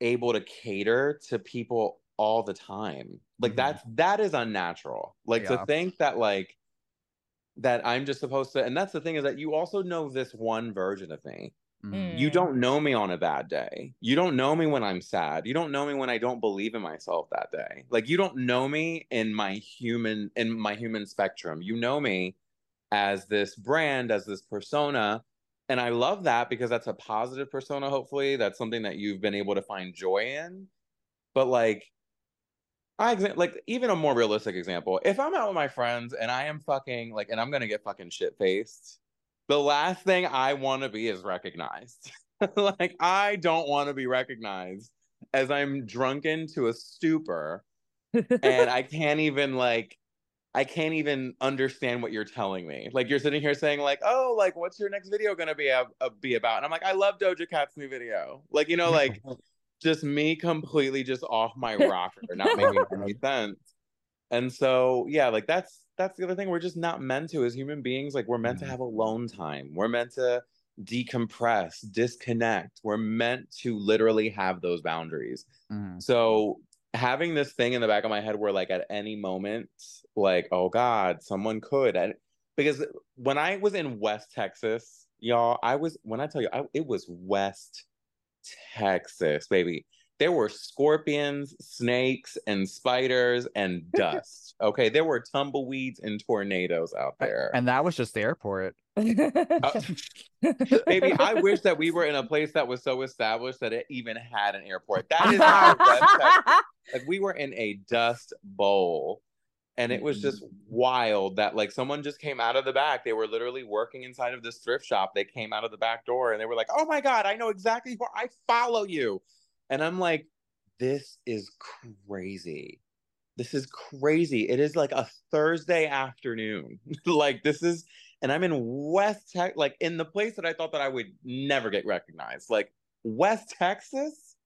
able to cater to people all the time. Like Mhm. that's that is unnatural. Like Yeah. to think that like that I'm just supposed to and that's the thing is that you also know this one version of me. Mm, You Mm. don't know me on a bad day. You don't know me when I'm sad. You don't know me when I don't believe in myself that day. Like you don't know me in my human in my human spectrum. You know me as this brand, as this persona. And I love that because that's a positive persona, hopefully. That's something that you've been able to find joy in. But like I exa- like even a more realistic example. If I'm out with my friends and I am fucking like and I'm gonna get fucking shit faced, the last thing I want to be is recognized. (laughs) like I don't want to be recognized as I'm drunken to a stupor and I (laughs) can't even like I can't even understand what you're telling me. Like you're sitting here saying like, "Oh, like what's your next video going to be a, a- uh, be about?" And I'm like, "I love Doja Cat's new video." Like, you know, like (laughs) just me completely just off my rocker, not making any sense. And so, yeah, like that's that's the other thing. We're just not meant to as human beings. Like we're meant to Mhm. have alone time. We're meant to decompress, disconnect. We're meant to literally have those boundaries. mhm. So having this thing in the back of my head where like at any moment, like, oh God, someone could. And because when I was in West Texas, y'all, I was when I tell you I, it was West Texas, baby. There were scorpions, snakes, and spiders and (laughs) dust. okay. There were tumbleweeds and tornadoes out there. and that was just the airport (laughs) Uh, (laughs) Baby, I wish that we were in a place that was so established that it even had an airport. That is our West Like we were in a dust bowl, and it was just wild that like someone just came out of the back. They were literally working inside of this thrift shop. They came out of the back door and they were like, "Oh my god, I know exactly where I follow you," and I'm like, "This is crazy." This is crazy. It is like a Thursday afternoon. (laughs) like this is and I'm in West Tech, like in the place that I thought that I would never get recognized, like West Texas.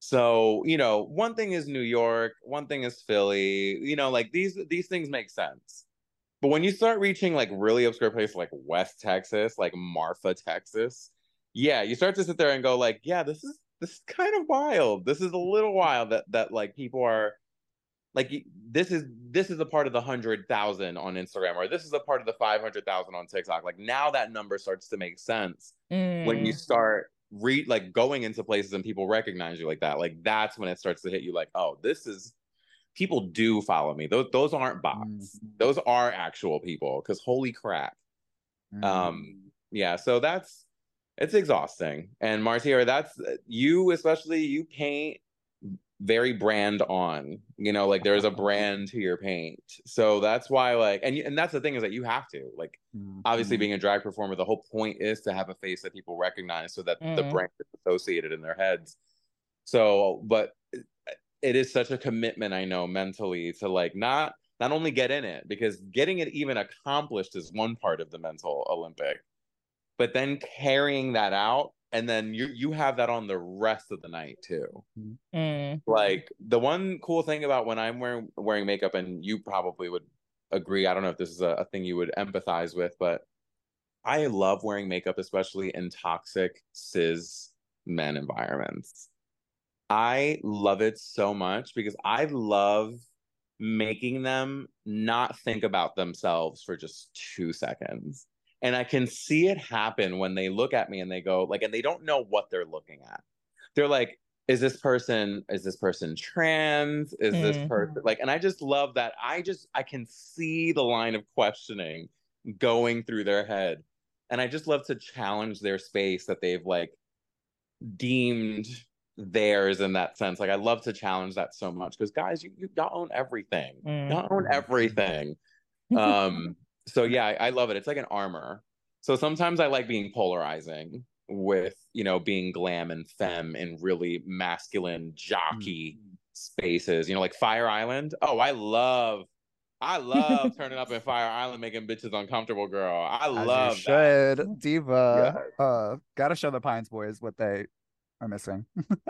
So you know, one thing is New York, one thing is Philly. You know, like these these things make sense. But when you start reaching like really obscure places like West Texas, like Marfa, Texas, yeah, you start to sit there and go like, yeah, this is this is kind of wild. This is a little wild that that like people are like this is this is a part of the hundred thousand on Instagram, or this is a part of the five hundred thousand on TikTok. Like now that number starts to make sense when you Mm. start re like going into places and people recognize you like that. Like that's when it starts to hit you. Like, oh, this is people do follow me. Those those aren't bots. Those are actual people. Because holy crap. Mhm. Um, yeah. So that's it's exhausting. And Martyr, that's you especially. You paint very brand on you know like there's a (laughs) brand to your paint so that's why like and you- and that's the thing is that you have to like Mhm. obviously being a drag performer the whole point is to have a face that people recognize so that the Mm. brand is associated in their heads so but it is such a commitment i know mentally to like not not only get in it because getting it even accomplished is one part of the mental olympic but then carrying that out and then you you have that on the rest of the night too Mm. like the one cool thing about when I'm wearing wearing makeup, and you probably would agree. I don't know if this is a, a thing you would empathize with, but I love wearing makeup, especially in toxic cis men environments. I love it so much because I love making them not think about themselves for just two seconds. And I can see it happen when they look at me and they go, like, and they don't know what they're looking at. They're like, is this person is this person trans is this Mhm. person like and i just love that i just i can see the line of questioning going through their head and i just love to challenge their space that they've like deemed theirs in that sense like i love to challenge that so much because guys you, you y'all own everything Mm. y'all own everything (laughs) um so yeah I, I love it. It's like an armor. So sometimes i like being polarizing with you know being glam and femme in really masculine jockey spaces. You know like fire island? Oh i love i love turning up in (laughs) fire island making bitches uncomfortable girl. I As you love that. should. Diva uh gotta show the pines boys what they are missing.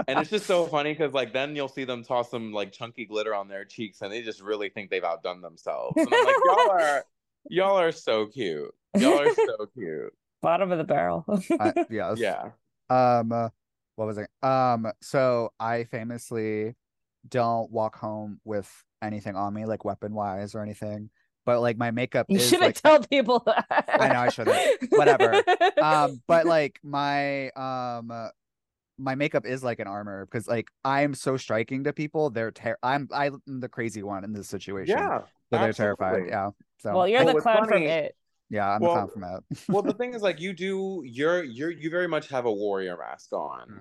And it's just so (laughs) funny because like then you'll see them toss some like chunky glitter on their cheeks and they just really think they've outdone themselves. And i'm like (laughs) y'all are y'all are so cute y'all are so (laughs) cute Bottom of the barrel. I, (laughs) yes yeah Um, uh, what was it? Um, so I famously don't walk home with anything on me, like weapon wise or anything. But like my makeup you is shouldn't like tell people that. I know, I shouldn't. Whatever. (laughs) um, but like my um uh, my makeup is like an armor because like I'm so striking to people. They're ter- I'm I'm the crazy one in this situation. yeah So they're terrified. Yeah. So well, you're Oh, the it's clown from it. yeah, I'm well- the clown from out. well the thing is like you do you're you're you very much have a warrior mask on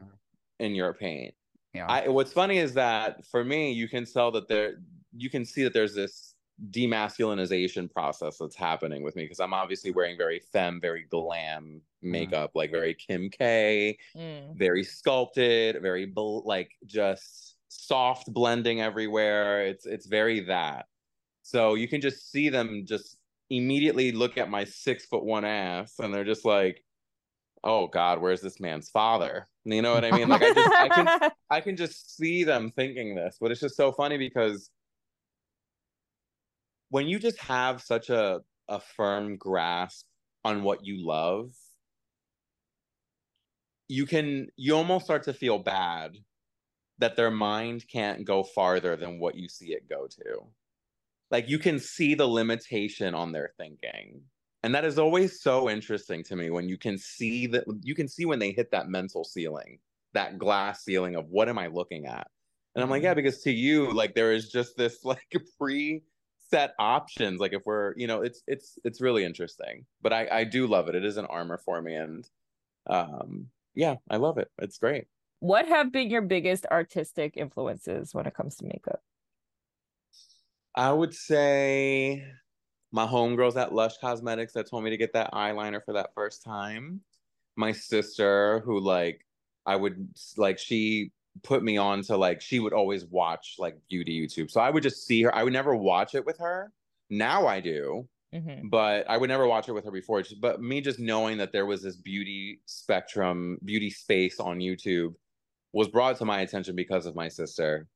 in your paint Yeah. I what's funny is that for me, you can tell that there you can see that there's this demasculinization process that's happening with me because I'm obviously wearing very femme, very glam makeup, like very Kim K, Mm. very sculpted, very bl- like just soft blending everywhere. It's it's very that. So you can just see them just immediately look at my six foot one ass and they're just like, oh God, where's this man's father? You know what I mean? Like I just I can (laughs) I can just see them thinking this, but it's just so funny because when you just have such a a firm grasp on what you love, you can you almost start to feel bad that their mind can't go farther than what you see it go to. Like you can see the limitation on their thinking. And that is always so interesting to me when you can see that you can see when they hit that mental ceiling, that glass ceiling of what am I looking at? And I'm like, yeah, because to you, like there is just this (laughs) like pre-set options. Like if we're, you know, it's it's it's really interesting. But I I do love it. It is an armor for me, and um, yeah, I love it. It's great. What have been your biggest artistic influences when it comes to makeup? I would say my homegirls at Lush Cosmetics that told me to get that eyeliner for that first time. My sister, who like I would like, she put me on to like she would always watch like beauty YouTube. So I would just see her. I would never watch it with her. Now I do, Mhm. but I would never watch it with her before. But me just knowing that there was this beauty spectrum, beauty space on YouTube was brought to my attention because of my sister.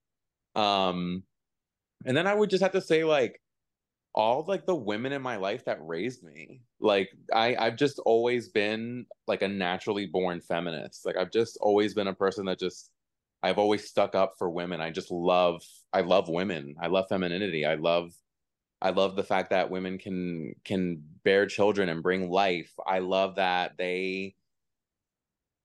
Um, and then I would just have to say, like, all like the women in my life that raised me. Like, I I've just always been like a naturally born feminist. Like, I've just always been a person that just I've always stuck up for women. I just love I love women. I love femininity. I love I love the fact that women can can bear children and bring life. I love that they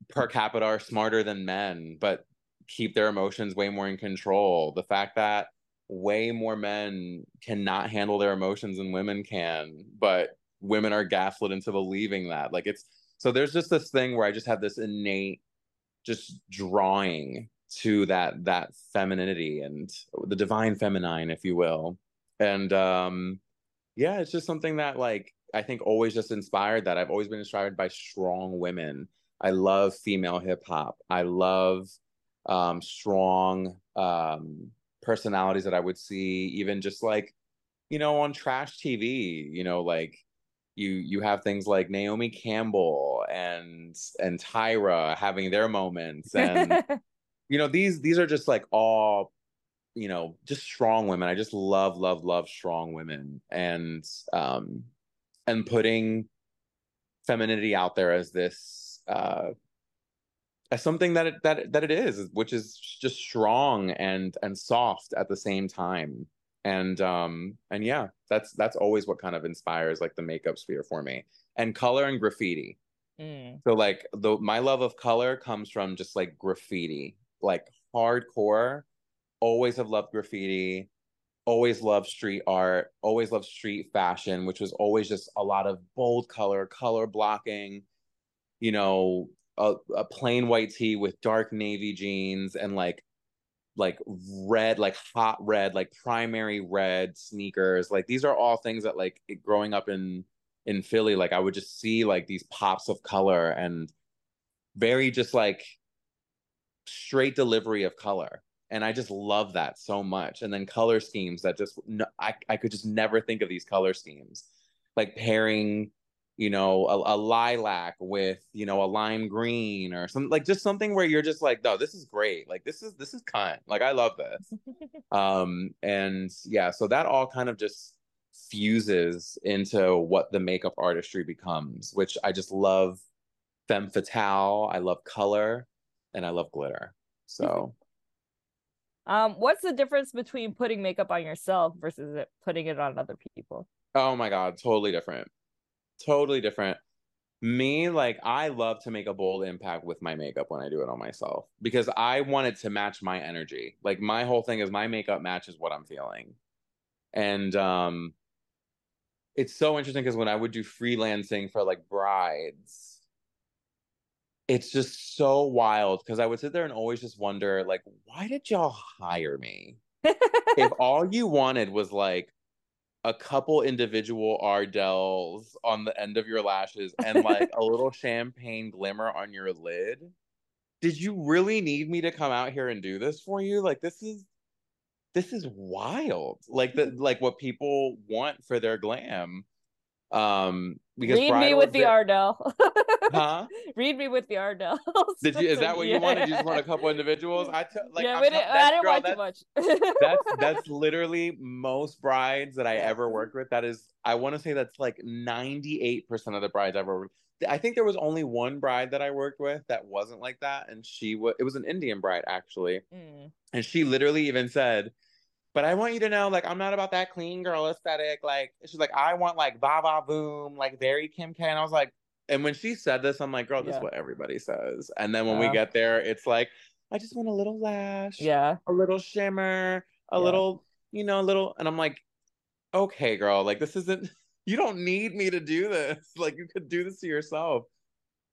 per capita are smarter than men, but keep their emotions way more in control. The fact that way more men cannot handle their emotions than women can, but women are gaslit into believing that. Like it's so there's just this thing where I just have this innate just drawing to that that femininity and the divine feminine, if you will. And um yeah, it's just something that like I think always just inspired that. I've always been inspired by strong women. I love female hip hop. I love um, strong um, personalities that I would see, even just like, you know, on trash TV. You know, like you you have things like Naomi Campbell and and Tyra having their moments, and (laughs) you know these these are just like all you know just strong women. I just love love love strong women, and um, and putting femininity out there as this uh as something that it that that it is which is just strong and and soft at the same time. And um and yeah that's that's always what kind of inspires like the makeup sphere for me. And color and graffiti. Mm. so like the my love of color comes from just like graffiti. Like hardcore, always have loved graffiti, always loved street art, always loved street fashion, which was always just a lot of bold color, color blocking, you know, a, a plain white tee with dark navy jeans and like like red, like hot red, like primary red sneakers. Like these are all things that like growing up in in Philly, like I would just see like these pops of color and very just like straight delivery of color. And I just love that so much. And then color schemes that just I, I could just never think of these color schemes. Like pairing, you know, a, a lilac with, you know, a lime green or something like just something where you're just like, no, this is great. Like this is this is kind. Like I love this. (laughs) um and yeah, so that all kind of just fuses into what the makeup artistry becomes, which I just love femme fatale. I love color and I love glitter. So (laughs) um what's the difference between putting makeup on yourself versus it, putting it on other people? Oh my god, totally different. Totally different. Me, like I love to make a bold impact with my makeup when I do it on myself because I want it to match my energy. Like my whole thing is my makeup matches what I'm feeling. And um it's so interesting because when I would do freelancing for like brides, it's just so wild because I would sit there and always just wonder, like, why did y'all hire me? (laughs) if all you wanted was like a couple individual Ardell's on the end of your lashes and like a little (laughs) champagne glimmer on your lid, did you really need me to come out here and do this for you? Like, this is this is wild. Like the (laughs) like what people want for their glam. Um because read me with the. Ardell. (laughs) huh? Read me with the Ardell. Did you is that what yeah. you wanted? You just want a couple individuals? I took like yeah, didn't, I didn't girl, want too much. that's that's (laughs) literally most brides that I ever worked with. That is I want to say that's like 98% of the brides I ever worked I think there was only one bride that I worked with that wasn't like that, and she was it was an Indian bride actually, mm. and she literally even said, but I want you to know, like, I'm not about that clean girl aesthetic. Like, she's like, I want like va va boom, like very Kim K. And I was like, and when she said this, I'm like, girl, this yeah. is what everybody says. And then when yeah. we get there, it's like, I just want a little lash, yeah, a little shimmer, a yeah. little, you know, a little. And I'm like, okay, girl, like this isn't. (laughs) You don't need me to do this. (laughs) Like you could do this to yourself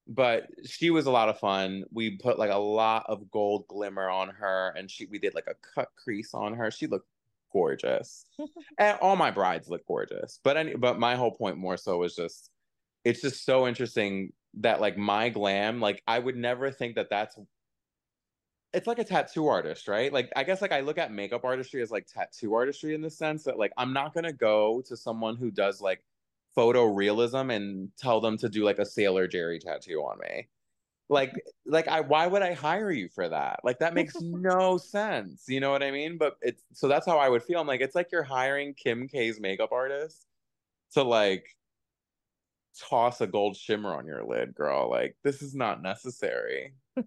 but she was a lot of fun. We put like a lot of gold glimmer on her, and she we did like a cut crease on her. She looked gorgeous, (laughs) and all my brides look gorgeous. But any, but my whole point more so was just, it's just so interesting that like my glam, like I would never think that that's. It's like a tattoo artist, right? Like I guess like I look at makeup artistry as like tattoo artistry in the sense that like I'm not gonna go to someone who does like photorealism and tell them to do like a Sailor Jerry tattoo on me. Like, like I why would I hire you for that? Like that makes (laughs) no sense. You know what I mean? But it's so that's how I would feel. I'm like, it's like you're hiring Kim K's makeup artist to like toss a gold shimmer on your lid, girl. Like, this is not necessary. (laughs)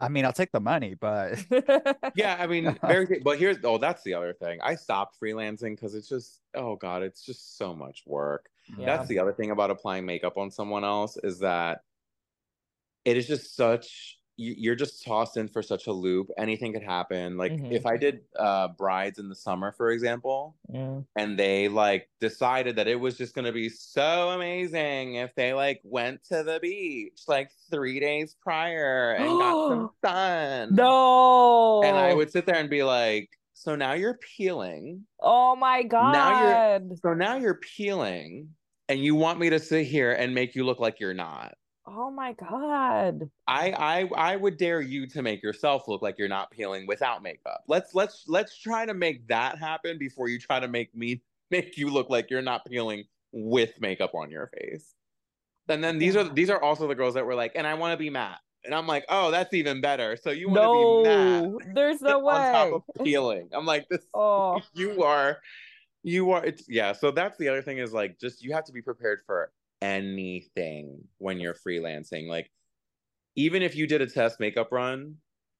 I mean, I'll take the money, but (laughs) yeah, I mean, very. But here's oh, that's the other thing. I stopped freelancing because it's just oh god, it's just so much work. Yeah. That's the other thing about applying makeup on someone else is that it is just such you're just tossed in for such a loop. Anything could happen. Like mm-hmm. if i did uh brides in the summer for example yeah. and they like decided that it was just going to be so amazing if they like went to the beach like three days prior and got some (gasps) sun. No. And i would sit there and be like so now you're peeling. Oh my god now you're so now you're peeling and you want me to sit here and make you look like you're not Oh my god. I I I would dare you to make yourself look like you're not peeling without makeup. Let's let's let's try to make that happen before you try to make me (laughs) make you look like you're not peeling with makeup on your face. And then these are these are also the girls that were like, and I want to be matte. And I'm like, oh, that's even better. So you want to no, be matte? There's (laughs) no way. On top of peeling. I'm like, this. Oh. (laughs) You are, you are. It's yeah. So that's the other thing is like, just you have to be prepared for anything when you're freelancing. Like, even if you did a test makeup run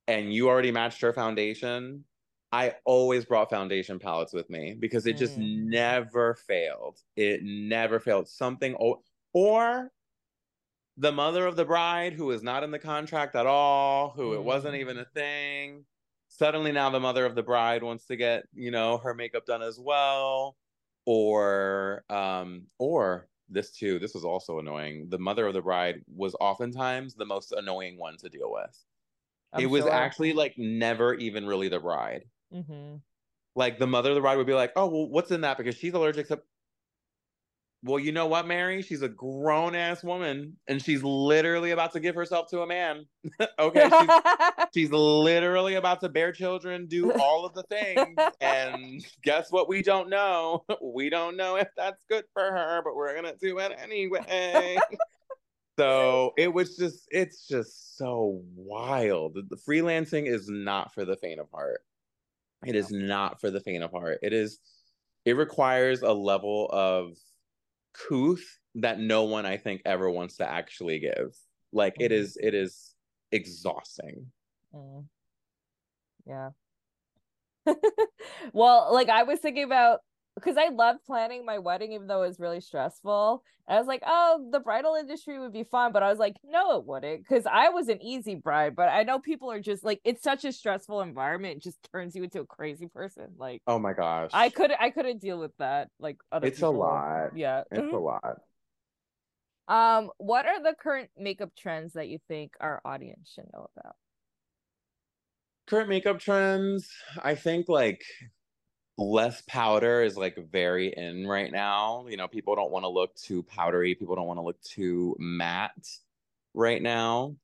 and you already matched her foundation, I always brought foundation palettes with me because it just mm. never failed. It never failed. Something or, or the mother of the bride who is not in the contract at all, who mm. it wasn't even a mm. thing, suddenly now the mother of the bride wants to get, you know, her makeup done as well. Or um, or this too, this was also annoying. The mother of the bride was oftentimes the most annoying one to deal with. I'm it was sure. actually like never even really the bride. Mhm. Like the mother of the bride would be like, "Oh, well, what's in that?" Because she's allergic to. Well, you know what, Mary? She's a grown ass woman, and she's literally about to give herself to a man. (laughs) okay, she's, (laughs) she's literally about to bear children, do all of the things, (laughs) and guess what? We don't know. We don't know if that's good for her, but we're gonna do it anyway. so it was just, it's just so wild. The freelancing is not for the faint of heart. It is not for the faint of heart. It is it requires a level of couth that no one I think ever wants to actually give. Like it Mhm. is it is exhausting. Mm. Yeah. (laughs) well, like I was thinking about because I love planning my wedding, even though it was really stressful. And I was like, oh, the bridal industry would be fun. But I was like, no, it wouldn't. Because I was an easy bride. But I know people are just like, it's such a stressful environment. It just turns you into a crazy person. Like, Oh my gosh. I couldn't, I couldn't deal with that. Like, other It's a lot. Yeah. It's a lot. Um, what are the current makeup trends that you think our audience should know about? Current makeup trends, I think like less powder is like very in right now. You know, people don't want to look too powdery, people don't want to look too matte right now.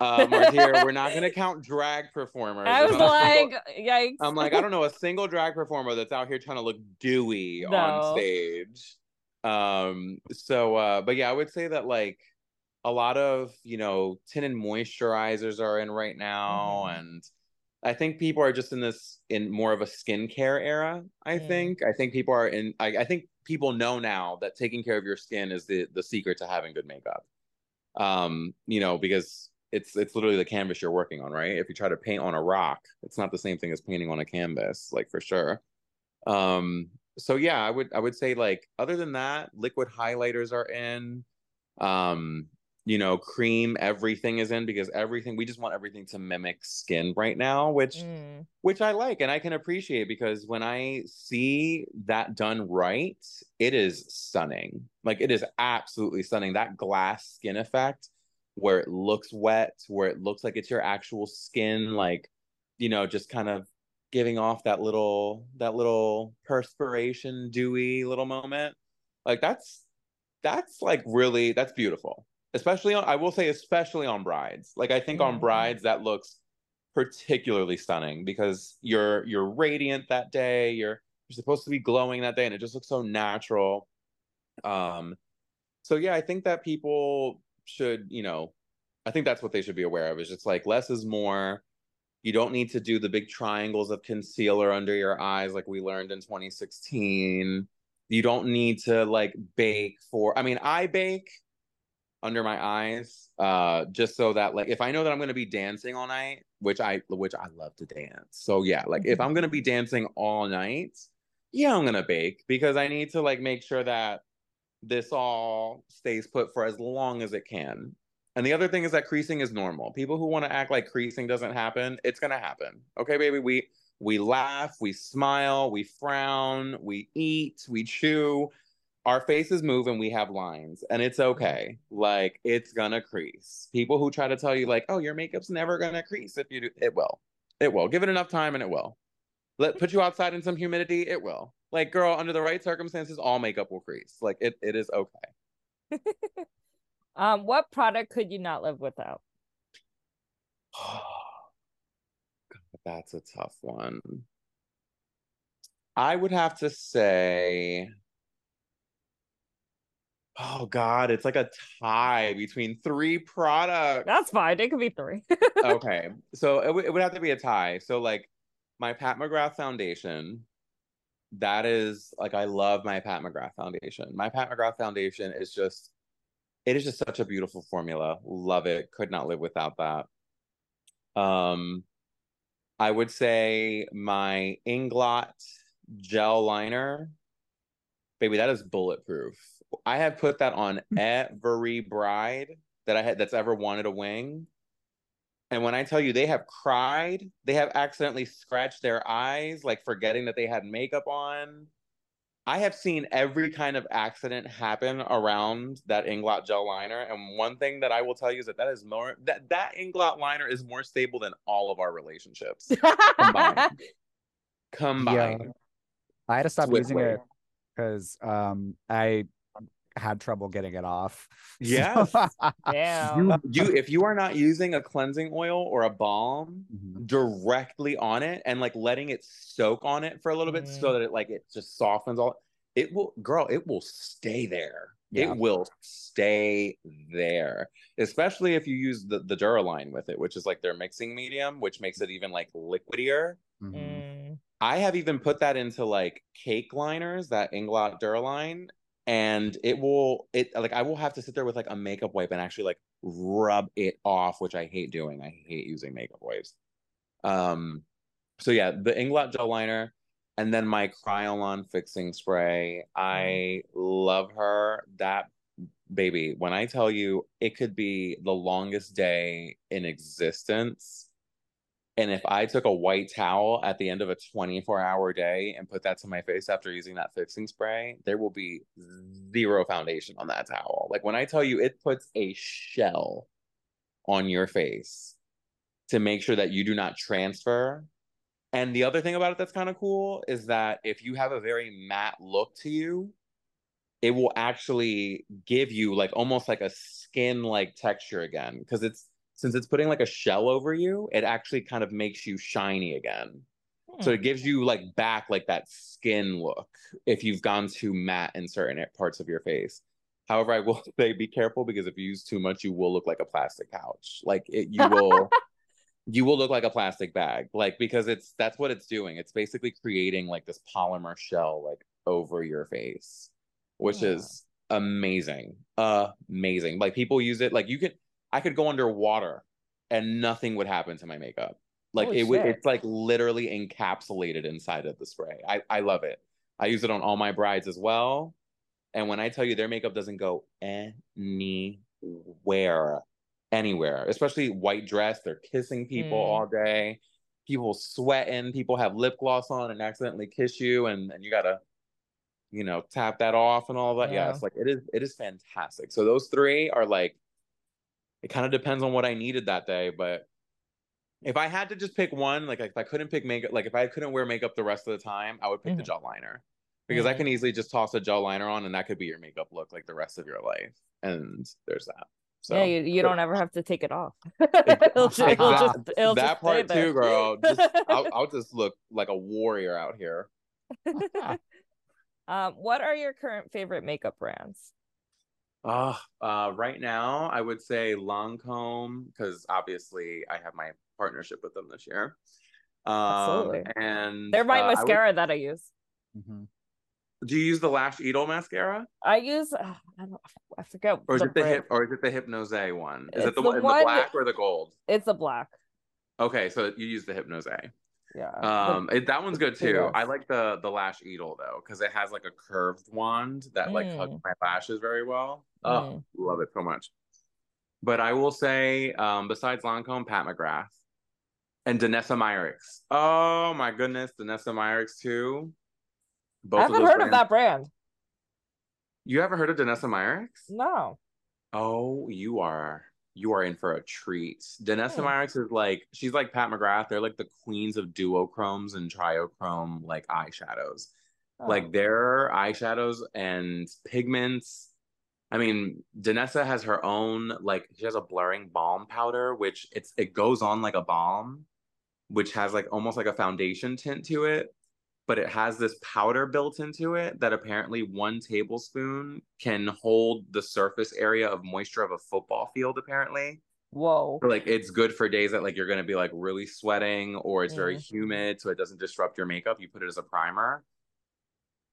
Uh Martyr, we're not gonna (laughs) count drag performers. I was not a single- like, yikes. (laughs) I'm like, I don't know a single drag performer that's out here trying to look dewy No. on stage. Um, so uh, but yeah, I would say that like a lot of, you know, tinted moisturizers are in right now, Mhm. and I think people are just in this in more of a skincare era. I Mm. think. I think people are in I, I think people know now that taking care of your skin is the the secret to having good makeup. Um, you know, because it's it's literally the canvas you're working on, right? If you try to paint on a rock, it's not the same thing as painting on a canvas, like for sure. Um, so yeah, I would I would say like other than that, liquid highlighters are in. Um, you know, cream, everything is in because everything we just want everything to mimic skin right now, which Mm. which I like and I can appreciate because when I see that done right, it is stunning. Like it is absolutely stunning. That glass skin effect where it looks wet, where it looks like it's your actual skin, like, you know, just kind of giving off that little that little perspiration, dewy little moment. Like that's that's like really that's beautiful. Especially on I will say especially on brides. Like I think on Mhm. brides that looks particularly stunning because you're you're radiant that day you're you're supposed to be glowing that day and it just looks so natural um so yeah i think that people should you know i think that's what they should be aware of is just like less is more you don't need to do the big triangles of concealer under your eyes like we learned in 2016 you don't need to like bake for i mean i bake under my eyes uh just so that like if i know that i'm going to be dancing all night which i which i love to dance. So yeah like if i'm going to be dancing all night yeah i'm going to bake because i need to like make sure that this all stays put for as long as it can. And the other thing is that creasing is normal. People who want to act like creasing doesn't happen it's going to happen. Okay baby we we laugh we smile we frown we eat we chew our faces move and we have lines and it's okay. Like it's gonna crease. People who try to tell you like oh your makeup's never gonna crease if you do it will. It will. Give it enough time and it will. Let put you outside in some humidity it will. Like girl under the right circumstances all makeup will crease. Like it, it is okay. (laughs) Um, what product could you not live without? (sighs) God, that's a tough one. I would have to say oh god it's like a tie between three products. That's fine. It could be three. (laughs) okay so it, w- it would have to be a tie. So like my pat mcgrath foundation that is like i love my pat mcgrath foundation. My pat mcgrath foundation is just it is just such a beautiful formula. Love it could not live without that. Um i would say my inglot gel liner baby that is bulletproof i have put that on every bride that i had that's ever wanted a wing And when I tell you they have cried, they have accidentally scratched their eyes, like forgetting that they had makeup on. I have seen every kind of accident happen around that Inglot gel liner. And one thing that I will tell you is that that is more that that Inglot liner is more stable than all of our relationships combined. (laughs) combined. I had to stop using it because um I had trouble getting it off. (laughs) Yes. Damn. You, you if you are not using a cleansing oil or a balm Mhm. directly on it and like letting it soak on it for a little bit so that it like it just softens all it will girl it will stay there Yeah. it will stay there especially if you use the the duraline with it which is like their mixing medium which makes it even like liquidier Mhm. Mm. I have even put that into like cake liners, that Inglot Duraline, and it will it like I will have to sit there with like a makeup wipe and actually like rub it off, which I hate doing. I hate using makeup wipes. Um, so yeah, the Inglot gel liner, and then my Kryolan fixing spray. I love her. That baby, when I tell you it could be the longest day in existence. And if I took a white towel at the end of a 24 hour day and put that to my face after using that fixing spray, there will be zero foundation on that towel. Like when I tell you it puts a shell on your face to make sure that you do not transfer. And the other thing about it that's kind of cool is that if you have a very matte look to you, it will actually give you like almost like a skin like texture again because it's since it's putting like a shell over you, it actually kind of makes you shiny again. So hmm. it gives you like back like that skin look if you've gone too matte in certain parts of your face. However, I will (laughs) say be careful because if you use too much, you will look like a plastic couch. Like it, you (laughs) will, you will look like a plastic bag. Like because it's that's what it's doing. It's basically creating like this polymer shell like over your face, which Yeah. is amazing, amazing. Like people use it. Like you could, I could go underwater and nothing would happen to my makeup. Like Holy it would, it's like literally encapsulated inside of the spray. I I love it. I use it on all my brides as well. And when I tell you their makeup doesn't go anywhere, anywhere, especially white dress, they're kissing people Mm. all day. People sweating, people have lip gloss on and accidentally kiss you, and, and you gotta, you know, tap that off and all that. Yeah. Yeah. it's like it is it is fantastic. So those three are like it kind of depends on what I needed that day, but if I had to just pick one, like if I couldn't pick makeup, like if I couldn't wear makeup the rest of the time, I would pick the Mhm. gel liner because I Mhm. can easily just toss a gel liner on and that could be your makeup look like the rest of your life. And there's that. So yeah, you, you don't ever have to take it off. (laughs) It'll, (laughs) ju- it'll just, it'll that part too, girl. Just (laughs) I'll, I'll just look like a warrior out here. um, what are your current favorite makeup brands? Uh, uh, right now, I would say Lancome because obviously I have my partnership with them this year. Um, Absolutely. and They're my uh, I would- mascara that I use. Mhm. do you use the Lash Idol mascara, I use uh, I, don't, I forget or is the it the brand. hip, or is it the Hypnose one? Is It's it the, the one in the black or the gold? It's a black. Okay, so you use the Hypnose. Yeah. Um, it, that one's good too. is. I like the the Lash Idol though because it has like a curved wand that like hugs Mm. my lashes very well. Oh, Mm. love it so much. But I will say, um, besides Lancome, Pat McGrath and Danessa Myricks. Oh my goodness, Danessa Myricks too. Both I haven't those heard of that brand. You ever heard of Danessa Myricks? No. Oh, you are you are in for a treat. Danessa Hmm. Myricks is like she's like Pat McGrath. They're like the queens of duochromes and triochrome like eyeshadows. Oh. Like their eyeshadows and pigments. I mean, Danessa has her own like she has a blurring balm powder, which it's it goes on like a balm, which has like almost like a foundation tint to it but it has this powder built into it that apparently one tablespoon can hold the surface area of moisture of a football field apparently Whoa. So, like it's good for days that like you're to be like really sweating or it's very Mhm. humid so it doesn't disrupt your makeup you put it as a primer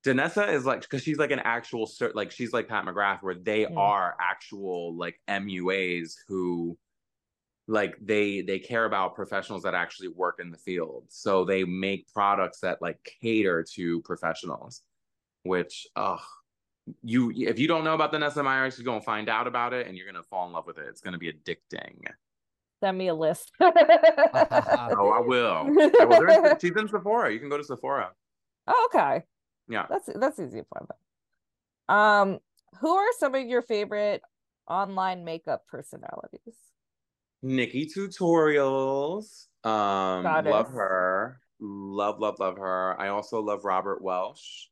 Danessa is like because she's like an actual cer- like she's like Pat McGrath where they Mm. are actual like MUAs who like they they care about professionals that actually work in the field so they make products that like cater to professionals which uh you if you don't know about Danessa Myricks you're gonna find out about it and you're gonna fall in love with it it's gonna be addicting Send me a list. (laughs) (laughs) Oh, I will. I will. In- she's in Sephora. You can go to Sephora. Oh, okay. Yeah. That's that's easy to find. Um, who are some of your favorite online makeup personalities? NikkieTutorials. Um, love her. Love, love, love her. I also love Robert Welsh.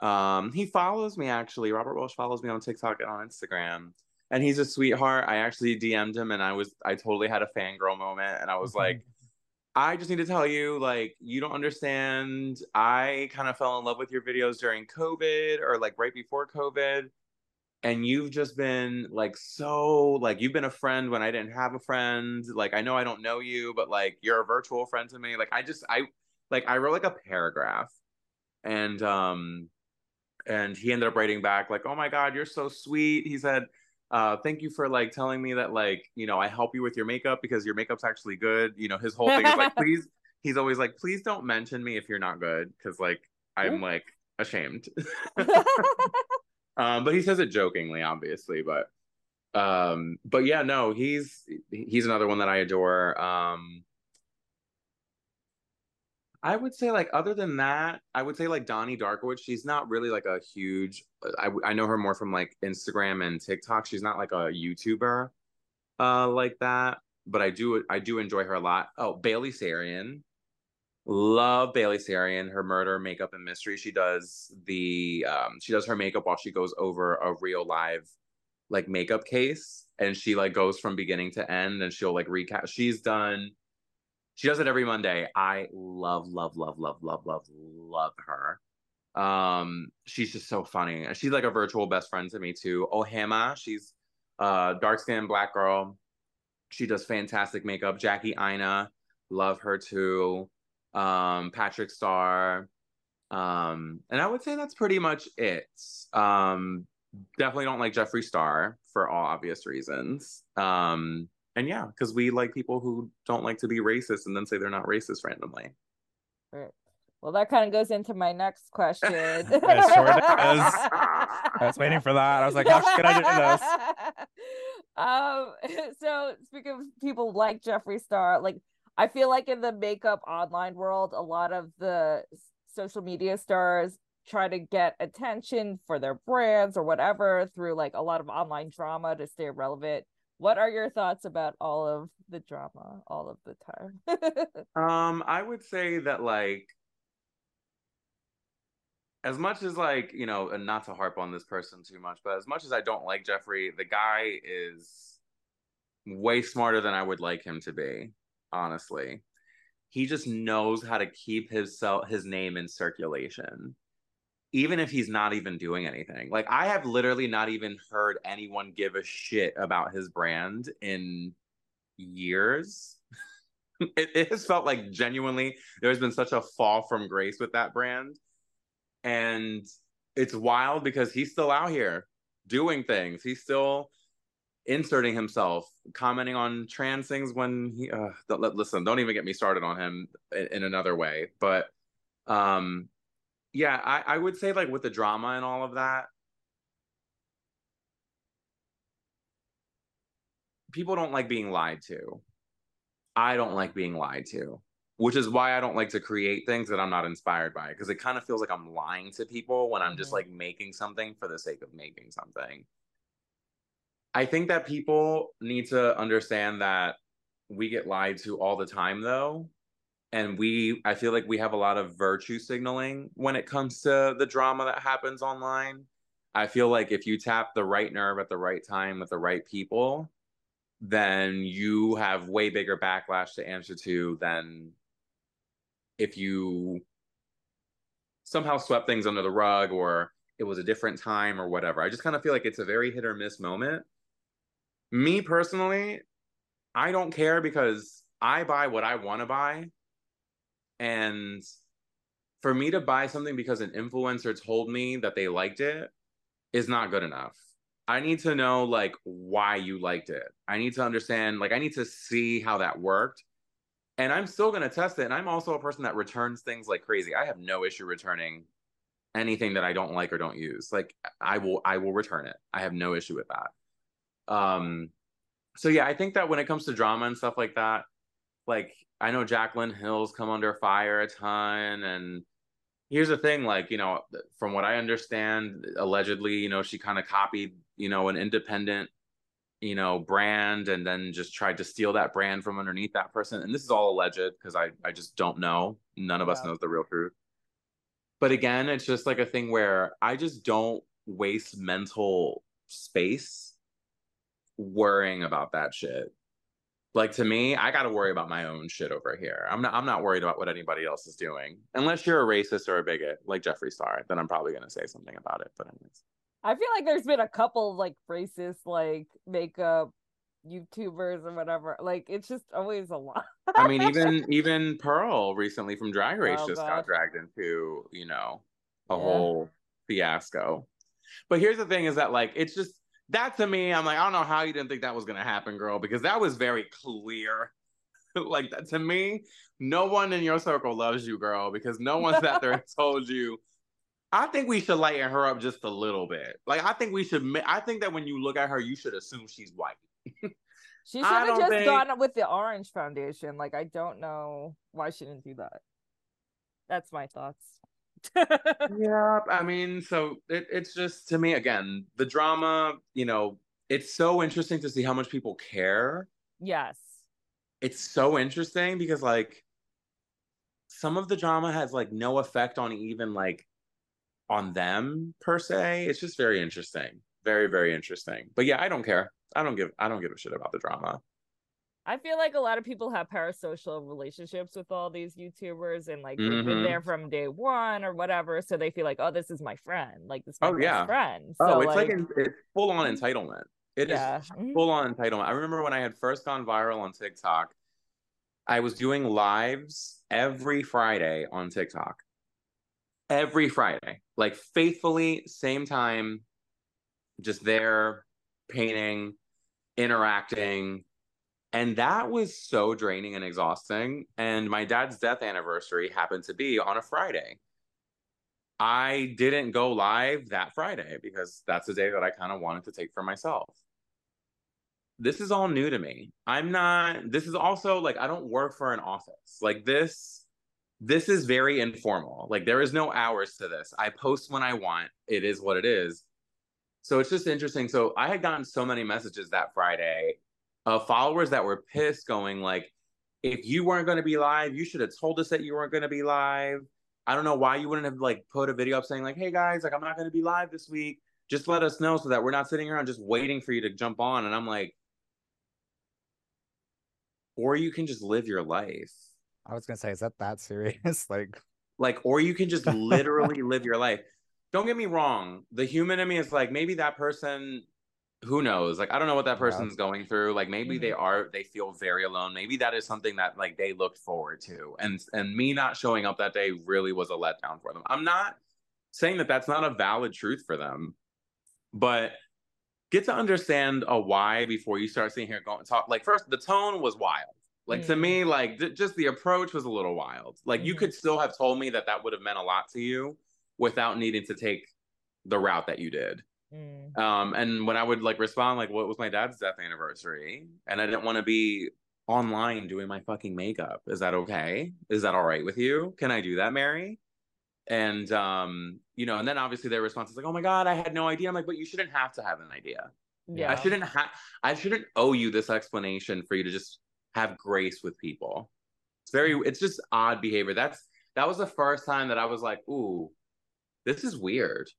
Um, he follows me actually. Robert Welsh follows me on TikTok and on Instagram. And he's a sweetheart. I actually DM'd him and I was I totally had a fangirl moment and I was like, I just need to tell you, like, you don't understand. I kind of fell in love with your videos during COVID or like right before COVID. And you've just been like so, like, you've been a friend when I didn't have a friend. Like, I know I don't know you, but like, you're a virtual friend to me. Like, I just, I, like, I wrote like a paragraph and, um, and he ended up writing back, like, oh my God, you're so sweet. He said, uh thank you for like telling me that like you know i help you with your makeup because your makeup's actually good. You know his whole thing is like (laughs) please he's always like please don't mention me if you're not good because like i'm like ashamed. (laughs) (laughs) Um but he says it jokingly obviously but um but yeah no he's he's another one that i adore. Um I would say like other than that, I would say like Donnie Darkwood. She's not really like a huge. I I know her more from like Instagram and TikTok. She's not like a YouTuber, uh, like that. But I do I do enjoy her a lot. Oh, Bailey Sarian, love Bailey Sarian. Her murder, makeup, and mystery. She does the um she does her makeup while she goes over a real live like makeup case, and she like goes from beginning to end, and she'll like recap. She's done she does it every Monday. I love, love, love, love, love, love, love her. Um, she's just so funny. She's like a virtual best friend to me too. Ohama, she's a dark skinned black girl. She does fantastic makeup. Jackie Aina, love her too. Um, Patrick Starr. Um, and I would say that's pretty much it. Um, definitely don't like Jeffree Star for all obvious reasons. Um, and yeah, because we like people who don't like to be racist and then say they're not racist randomly. Right. Well, that kind of goes into my next question. (laughs) It sure does. I was waiting for that. I was like, how should I do this? (laughs) Um, (laughs) so speaking of people like Jeffree Star, like I feel like in the makeup online world, a lot of the social media stars try to get attention for their brands or whatever through like a lot of online drama to stay relevant. What are your thoughts about all of the drama all of the time? (laughs) Um, I would say that like as much as like, you know, and not to harp on this person too much, but as much as I don't like Jeffree, the guy is way smarter than I would like him to be, honestly. He just knows how to keep his his name in circulation. Even if he's not even doing anything. Like I have literally not even heard anyone give a shit about his brand in years. (laughs) it, it has felt like genuinely there's been such a fall from grace with that brand. And it's wild because he's still out here doing things. He's still inserting himself, commenting on trans things when he uh, don't, listen, don't even get me started on him in, in another way. But um yeah, I, I would say like with the drama and all of that, people don't like being lied to. I don't like being lied to, which is why I don't like to create things that I'm not inspired by because it kind of feels like I'm lying to people when I'm just Mhm. like making something for the sake of making something. I think that people need to understand that we get lied to all the time though. And we I feel like we have a lot of virtue signaling when it comes to the drama that happens online. I feel like if you tap the right nerve at the right time with the right people, then you have way bigger backlash to answer to than if you somehow swept things under the rug or it was a different time or whatever. I just kind of feel like it's a very hit or miss moment. Me personally, I don't care because I buy what I want to buy. And for me to buy something because an influencer told me that they liked it is not good enough. I need to know like why you liked it. I need to understand, like I need to see how that worked. And I'm still going to test it. And I'm also a person that returns things like crazy. I have no issue returning anything that I don't like or don't use. Like I will I will return it. I have no issue with that. Um so yeah, I think that when it comes to drama and stuff like that, like I know Jaclyn Hill's come under fire a ton, and here's the thing, like you know, from what I understand, allegedly, you know, she kind of copied, you know, an independent, you know, brand, and then just tried to steal that brand from underneath that person. And this is all alleged because I I just don't know. None of us knows the real truth. But again, it's just like a thing where I just don't waste mental space worrying about that shit. Like to me, I got to worry about my own shit over here. I'm not I'm not worried about what anybody else is doing. Unless you're a racist or a bigot like Jeffree Star, then I'm probably going to say something about it, but anyways. I feel like there's been a couple of, like racist like makeup YouTubers or whatever. Like it's just always a lot. I mean even (laughs) even Pearl recently from Drag Race Oh, just God. got dragged into, you know, a Yeah. whole fiasco. But here's the thing is that like it's just that to me, I'm like, I don't know how you didn't think that was gonna happen, girl, because that was very clear. (laughs) like that to me, no one in your circle loves you, girl, because no one sat there and (laughs) told you. I think we should lighten her up just a little bit. Like I think we should. I think that when you look at her, you should assume she's white. (laughs) She should have just think- gone with the orange foundation. Like I don't know why she didn't do that. That's my thoughts. (laughs) yeah, I mean, so it, it's just to me again the drama. You know, it's so interesting to see how much people care. yes. It's so interesting because like some of the drama has like no effect on even like on them per se. It's just very interesting, very very interesting. But yeah, I don't care. I don't give I don't give a shit about the drama. I feel like a lot of people have parasocial relationships with all these YouTubers and like they've been Mhm. there from day one or whatever. So they feel like, oh, this is my friend. Like this is my Oh, yeah. friend. Oh, it's like, in, it's full on entitlement. It is yeah. Mhm. full on entitlement. I remember when I had first gone viral on TikTok, I was doing lives every Friday on TikTok. Every Friday, like faithfully, same time, just there, painting, interacting. And that was so draining and exhausting. And my dad's death anniversary happened to be on a Friday. I didn't go live that Friday because that's the day that I kind of wanted to take for myself. This is all new to me. I'm not, this is also like, I don't work for an office. Like this, this is very informal. Like there is no hours to this. I post when I want. It is what it is. So it's just interesting. So I had gotten so many messages that Friday of followers that were pissed, going like, if you weren't going to be live, you should have told us that you weren't going to be live. I don't know why you wouldn't have like put a video up saying like, "Hey guys, like I'm not going to be live this week. Just let us know so that we're not sitting around just waiting for you to jump on." And I'm like, or you can just live your life. I was gonna say, is that that serious? (laughs) like, Like, or you can just literally (laughs) live your life. Don't get me wrong. The human in me is like, maybe that person, who knows? Like, I don't know what that Yeah. person's going through. Like, maybe they Mhm. are, they feel very alone. Maybe that is something that like they looked forward to. And and me not showing up that day really was a letdown for them. I'm not saying that that's not a valid truth for them, but get to understand a why before you start sitting here going talk. Like, first, the tone was wild. Like to Mm. me, like th- just the approach was a little wild. Like you Mhm. could still have told me that that would have meant a lot to you without needing to take the route that you did. Mm. Um, and when I would like respond, like, "What was my dad's death anniversary?" and I didn't want to be online doing my fucking makeup. Is that okay? Is that all right with you? Can I do that, Mary? And um, you know, and then obviously their response is like, "Oh my god, I had no idea." I'm like, "But you shouldn't have to have an idea. Yeah. I shouldn't have. I shouldn't owe you this explanation for you to just have grace with people. It's very. It's just odd behavior. That's that was the first time that I was like, "Ooh, this is weird.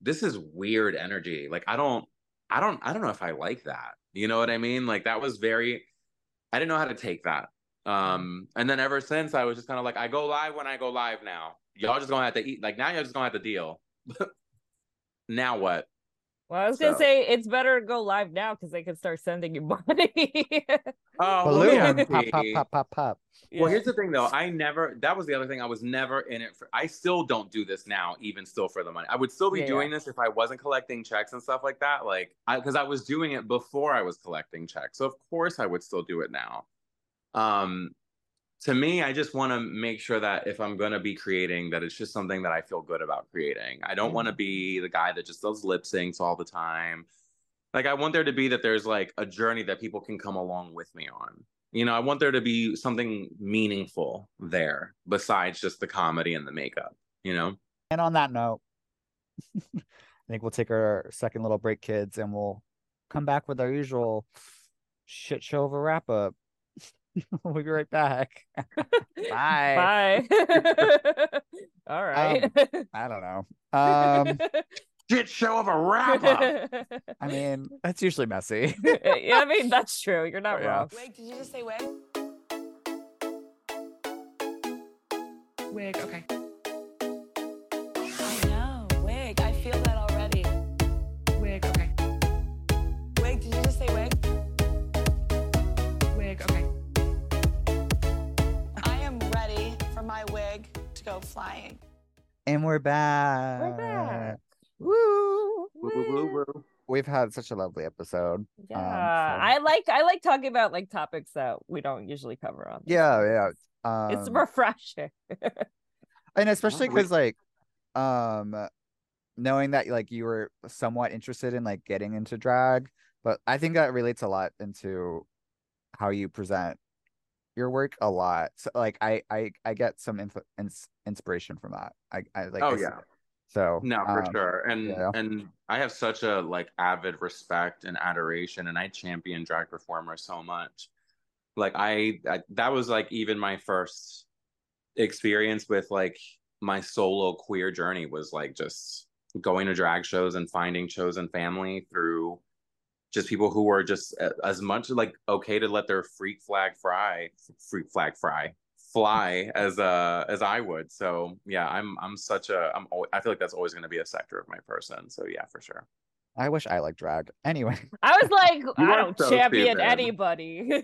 This is weird energy. Like I don't, I don't, I don't know if I like that. You know what I mean? Like that was very. I didn't know how to take that. Um, and then ever since I was just kind of like, I go live when I go live now. Y'all just gonna have to eat. Like now, y'all just gonna have to deal. (laughs) now what? Well, I was gonna say it's better to go live now because they can start sending you (laughs) money. Oh, balloon, yeah. pop, pop, pop, pop, pop. Well, here's the thing though. I never that was the other thing. I was never in it for I still don't do this now, even still for the money. I would still be Yeah, doing this if I wasn't collecting checks and stuff like that. Like I because I was doing it before I was collecting checks. So of course I would still do it now. Um to me, I just want to make sure that if I'm gonna be creating, that it's just something that I feel good about creating. I don't want to mm-hmm. be the guy that just does lip syncs all the time. Like I want there to be that there's like a journey that people can come along with me on. You know, I want there to be something meaningful there besides just the comedy and the makeup, you know? And on that note, (laughs) I think we'll take our second little break, kids, and we'll come back with our usual shit show of a wrap up. (laughs) we'll be right back. (laughs) Bye. Bye. (laughs) All right. I don't know. Um, Shit show of a wrap up. I mean, that's usually messy. yeah, I mean that's true. You're not Yeah. wrong. Wig, did you just say wig? Wig. Okay. My wig to go flying. and we're back. We're back. Woo. Woo, woo, woo, woo. We've had such a lovely episode. Yeah, Um, so- I like I like talking about like topics that we don't usually cover on. Yeah, yeah. Um, It's refreshing. (laughs) and especially because like um knowing that like you were somewhat interested in like getting into drag but i think that relates a lot into how you present your work a lot so like i i i get some info, ins, inspiration from that i i like Oh, I yeah. so No, for um, sure. And yeah. and I have such a like avid respect and adoration and I champion drag performers so much. Like I, I that was like even my first experience with like my solo queer journey was like just going to drag shows and finding chosen family through just people who were just as much like okay to let their freak flag fry freak flag fry fly as uh as I would. So yeah, I'm I'm such a I'm al- I feel like that's always going to be a sector of my person. So yeah, for sure. i wish i like drag (laughs) anyway I was like, (laughs) I don't so champion stupid. anybody. (laughs)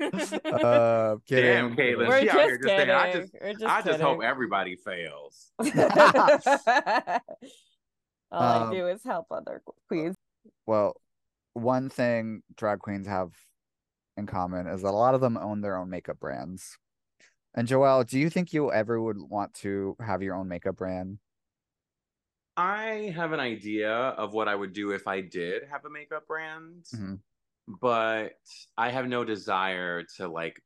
uh kidding Damn, Caitlin, We're she just out just saying, kidding. I just We're just I just hope everybody fails. All I Um, do is help other queens. Well one thing drag queens have in common is that a lot of them own their own makeup brands and joelle do you think you ever would want to have your own makeup brand I have an idea of what I would do if I did have a makeup brand, Mhm. but I have no desire to like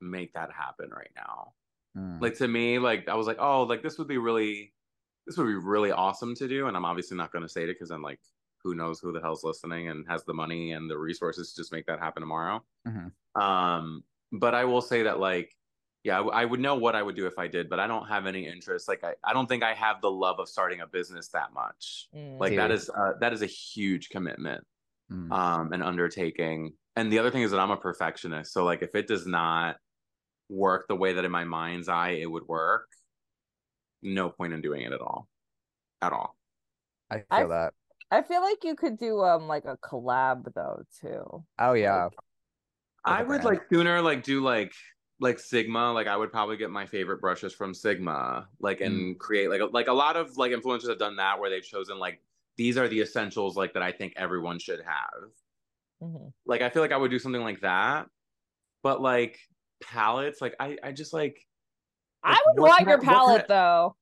make that happen right now. Mm. Like to me, like I was like, oh, like this would be really, this would be really awesome to do, and I'm obviously not going to say it because I'm like, who knows who the hell's listening and has the money and the resources to just make that happen tomorrow. Mhm. Um, but I will say that like, yeah, I, w- I would know what I would do if I did, but I don't have any interest. Like, I, I don't think I have the love of starting a business that much. Mm. Like that Dude. is uh, that is a huge commitment, Mm. um, an undertaking. And the other thing is that I'm a perfectionist. So like, if it does not work the way that in my mind's eye it would work, no point in doing it at all, at all. I feel I- that. I feel like you could do um like a collab though too. Oh yeah. I would brand. like sooner like do like like Sigma. Like I would probably get my favorite brushes from Sigma. Like and create like a, like a lot of like influencers have done that where they've chosen like these are the essentials like that I think everyone should have. Mhm. Like I feel like I would do something like that. But like palettes, like I I just like I would want your I- can palette though.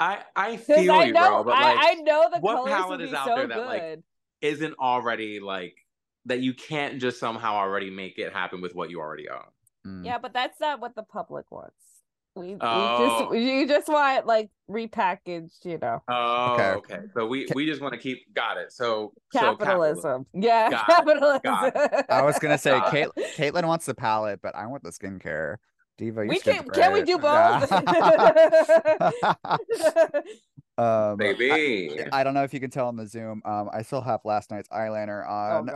I I Because feel I you, know bro. But I, like I know the what colors palette would is out so there that, like, good. isn't already like that you can't just somehow already make it happen with what you already own. Mm. Yeah, but that's not what the public wants. We, Oh. we just you just want like repackaged, you know, Oh, Okay. okay. So we we just want to keep got it. So so capitalism. yeah, (laughs) Got it, capitalism. I was gonna say Got Kate Caitlin wants the palette, but I want the skincare. Diva, your We skin's can- can we do both? (laughs) um, baby. I, I don't know if you can tell on the Zoom. Um, I still have last night's eyeliner on.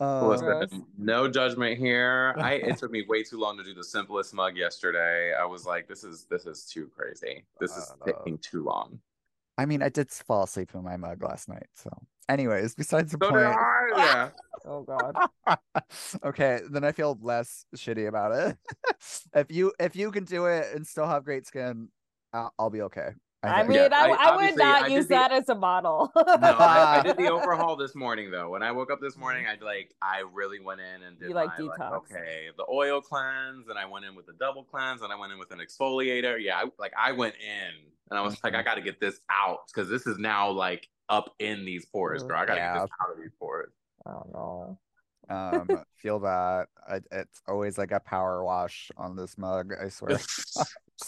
um, (laughs) Listen, no judgment here. I it (laughs) took me way too long to do the simplest mug yesterday. I was like, this is this is too crazy. This is Uh, taking too long. I mean, I did fall asleep in my mug last night. So, anyways, besides the So did point. I, yeah. Oh god. (laughs) okay, then I feel less shitty about it. (laughs) if you if you can do it and still have great skin, I'll, I'll be okay. I think- mean, Yeah, I, I- I, would not I use the- that as a model. No, I, I did the (laughs) overhaul this morning though. When I woke up this mm-hmm. morning, I like I really went in and did You like my, detox. okay, the oil cleanse, and I went in with the double cleanse, and I went in with an exfoliator. Yeah, I, like I went in, and I was like. I mm-hmm. got to get this out because this is now like up in these pores, mm-hmm. girl. I got to Yeah. get this out of these pores. Oh no. Um, feel that I, it's always like a power wash on this mug. I swear. (laughs)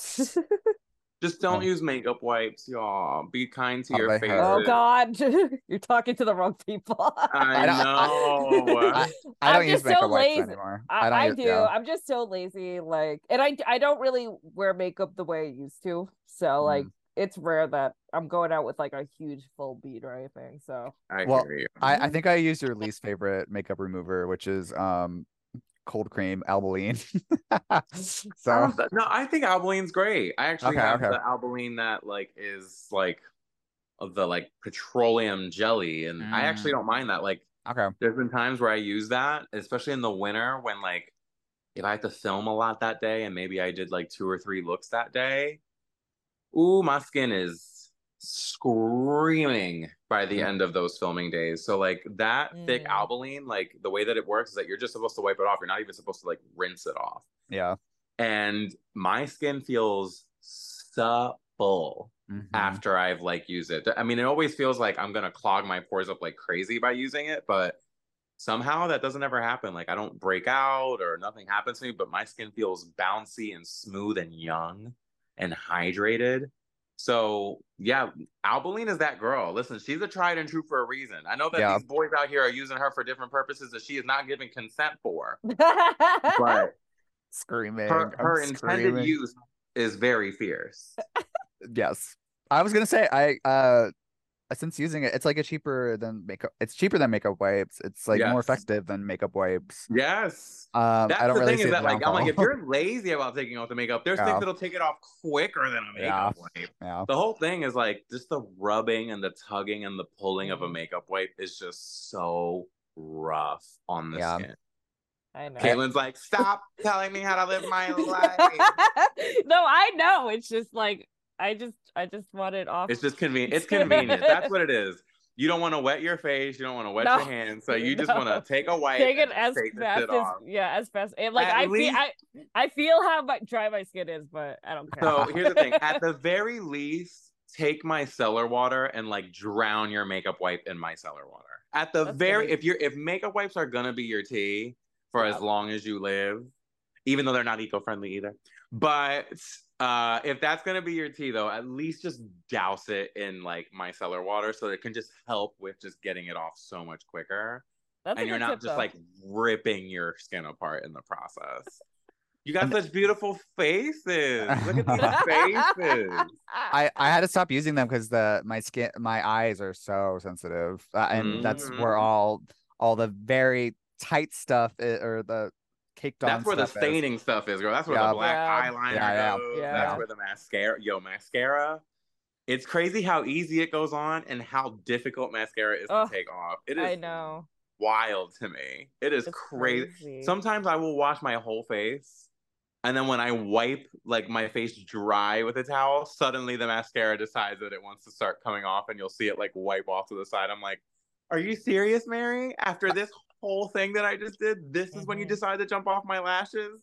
Just don't Um, use makeup wipes, y'all. Be kind to Oh, your they face. hurt. oh God, (laughs) you're talking to the wrong people. (laughs) i know I, i I'm don't use just so makeup wipes lazy. anymore. I, don't I use- do. yeah. I'm just so lazy. Like, and I I don't really wear makeup the way I used to. So like, Mm. It's rare that I'm going out with like a huge full bead or anything. So I Well, hear you. I, I think I use your least favorite makeup remover, which is um cold cream Albolene. (laughs) so Um, no, I think Albolene's great. I actually Okay, have okay. the Albolene that like is like of the like petroleum jelly, and I actually Mm. don't mind that. Like, okay. there's been times where I use that, especially in the winter when like if I have to film a lot that day, and maybe I did like two or three looks that day. Ooh, my skin is screaming by the Mm. end of those filming days. So like that thick Mm. Albolene, like the way that it works is that you're just supposed to wipe it off. You're not even supposed to like rinse it off Yeah. and my skin feels supple Mhm. after I've like used it. I mean, it always feels like I'm gonna clog my pores up like crazy by using it, but somehow that doesn't ever happen. Like I don't break out or nothing happens to me, but my skin feels bouncy and smooth and young and hydrated. So yeah, Albolene is that girl. Listen, she's a tried and true for a reason. I know that Yeah. these boys out here are using her for different purposes that she is not giving consent for, but but (laughs) Screaming. her, her intended screaming. use is very fierce. (laughs) Yes. I was gonna say I uh since using it, it's like a cheaper than makeup. It's cheaper than makeup wipes. It's like more effective than makeup wipes. Yes. Um, That's I don't the really thing see is that like I'm like if you're (laughs) lazy about taking off the makeup, there's Yeah. things that'll take it off quicker than a makeup wipe. yeah. The whole thing is like just the rubbing and the tugging and the pulling of a Mhm. makeup wipe is just so rough on the Yeah. skin. I know. Caitlin's like, stop telling me how to live my (laughs) life. no, I know. It's just like I just I just want it off. It's just convenient. It's (laughs) convenient. That's what it is. You don't want to wet your face. You don't want to wet No. your hands. So you just (laughs) want to take a wipe. Take it as fast as off. yeah, as fast. And like At I least- feel I I feel how my, dry my skin is, but I don't care. So here's the thing. (laughs) At the very least, take micellar water and like drown your makeup wipe in micellar water. At the That's very funny. if you're if makeup wipes are gonna be your tea for Yeah. as long as you live, even though they're not eco-friendly either. But uh if that's gonna be your tea though, at least just douse it in like micellar water so it can just help with just getting it off so much quicker. That's and you're not tip, just though. like ripping your skin apart in the process. You got such beautiful faces. Look at these faces. (laughs) I I had to stop using them because the my skin my eyes are so sensitive, uh, and that's where Mhm. all all the very tight stuff i- or the caked on. That's where the stuff is. staining stuff is, girl. That's where Yeah. the black Yeah. eyeliner Yeah, yeah. goes. Yeah. That's where the mascara. Yo, mascara. It's crazy how easy it goes on and how difficult mascara is Ugh, to take off. It is I know. wild to me. It is It's crazy. crazy. Sometimes I will wash my whole face. And then when I wipe like my face dry with a towel, suddenly the mascara decides that it wants to start coming off and you'll see it like wipe off to the side. I'm like, are you serious, Mary? After this whole thing that I just did, this is when you Mhm. decide to jump off my lashes?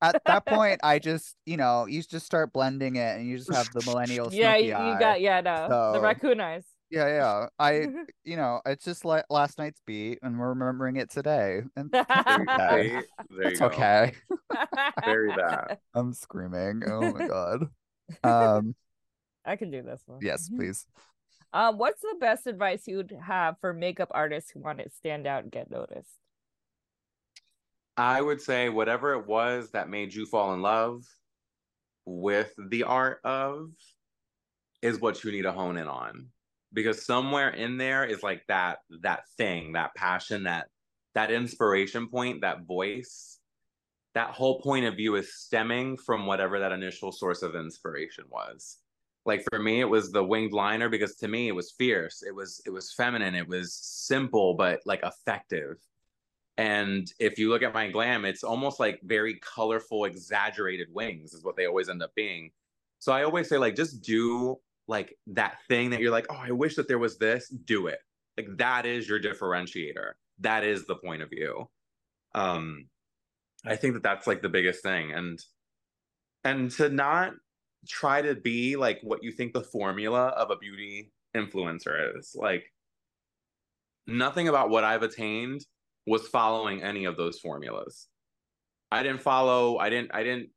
At that (laughs) point, I just you know you just start blending it, and you just have the millennial. (laughs) yeah, you, you eye. got yeah no the So- raccoon eyes. Yeah, yeah. I (laughs) you know it's just like last night's beat, and we're remembering it today, and There you, Okay. see? There it's go. okay. Very bad. I'm screaming. Oh my god. Um. I can do this one. Yes, please. Um, what's the best advice you would have for makeup artists who want to stand out and get noticed? I would say whatever it was that made you fall in love with the art of is what you need to hone in on. Because somewhere in there is like that that thing that passion that that inspiration point that voice. That whole point of view is stemming from whatever that initial source of inspiration was like for me it was the winged liner because to me it was fierce it was it was feminine it was simple but like effective and if you look at my glam, it's almost like very colorful, exaggerated wings, is what they always end up being. So I always say, like, just do like that thing that you're like, oh, I wish that there was this, do it. Like that is your differentiator. That is the point of view. Um, I think that that's like the biggest thing, and and to not try to be like what you think the formula of a beauty influencer is. Like nothing about what I've attained was following any of those formulas. I didn't follow, I didn't, I didn't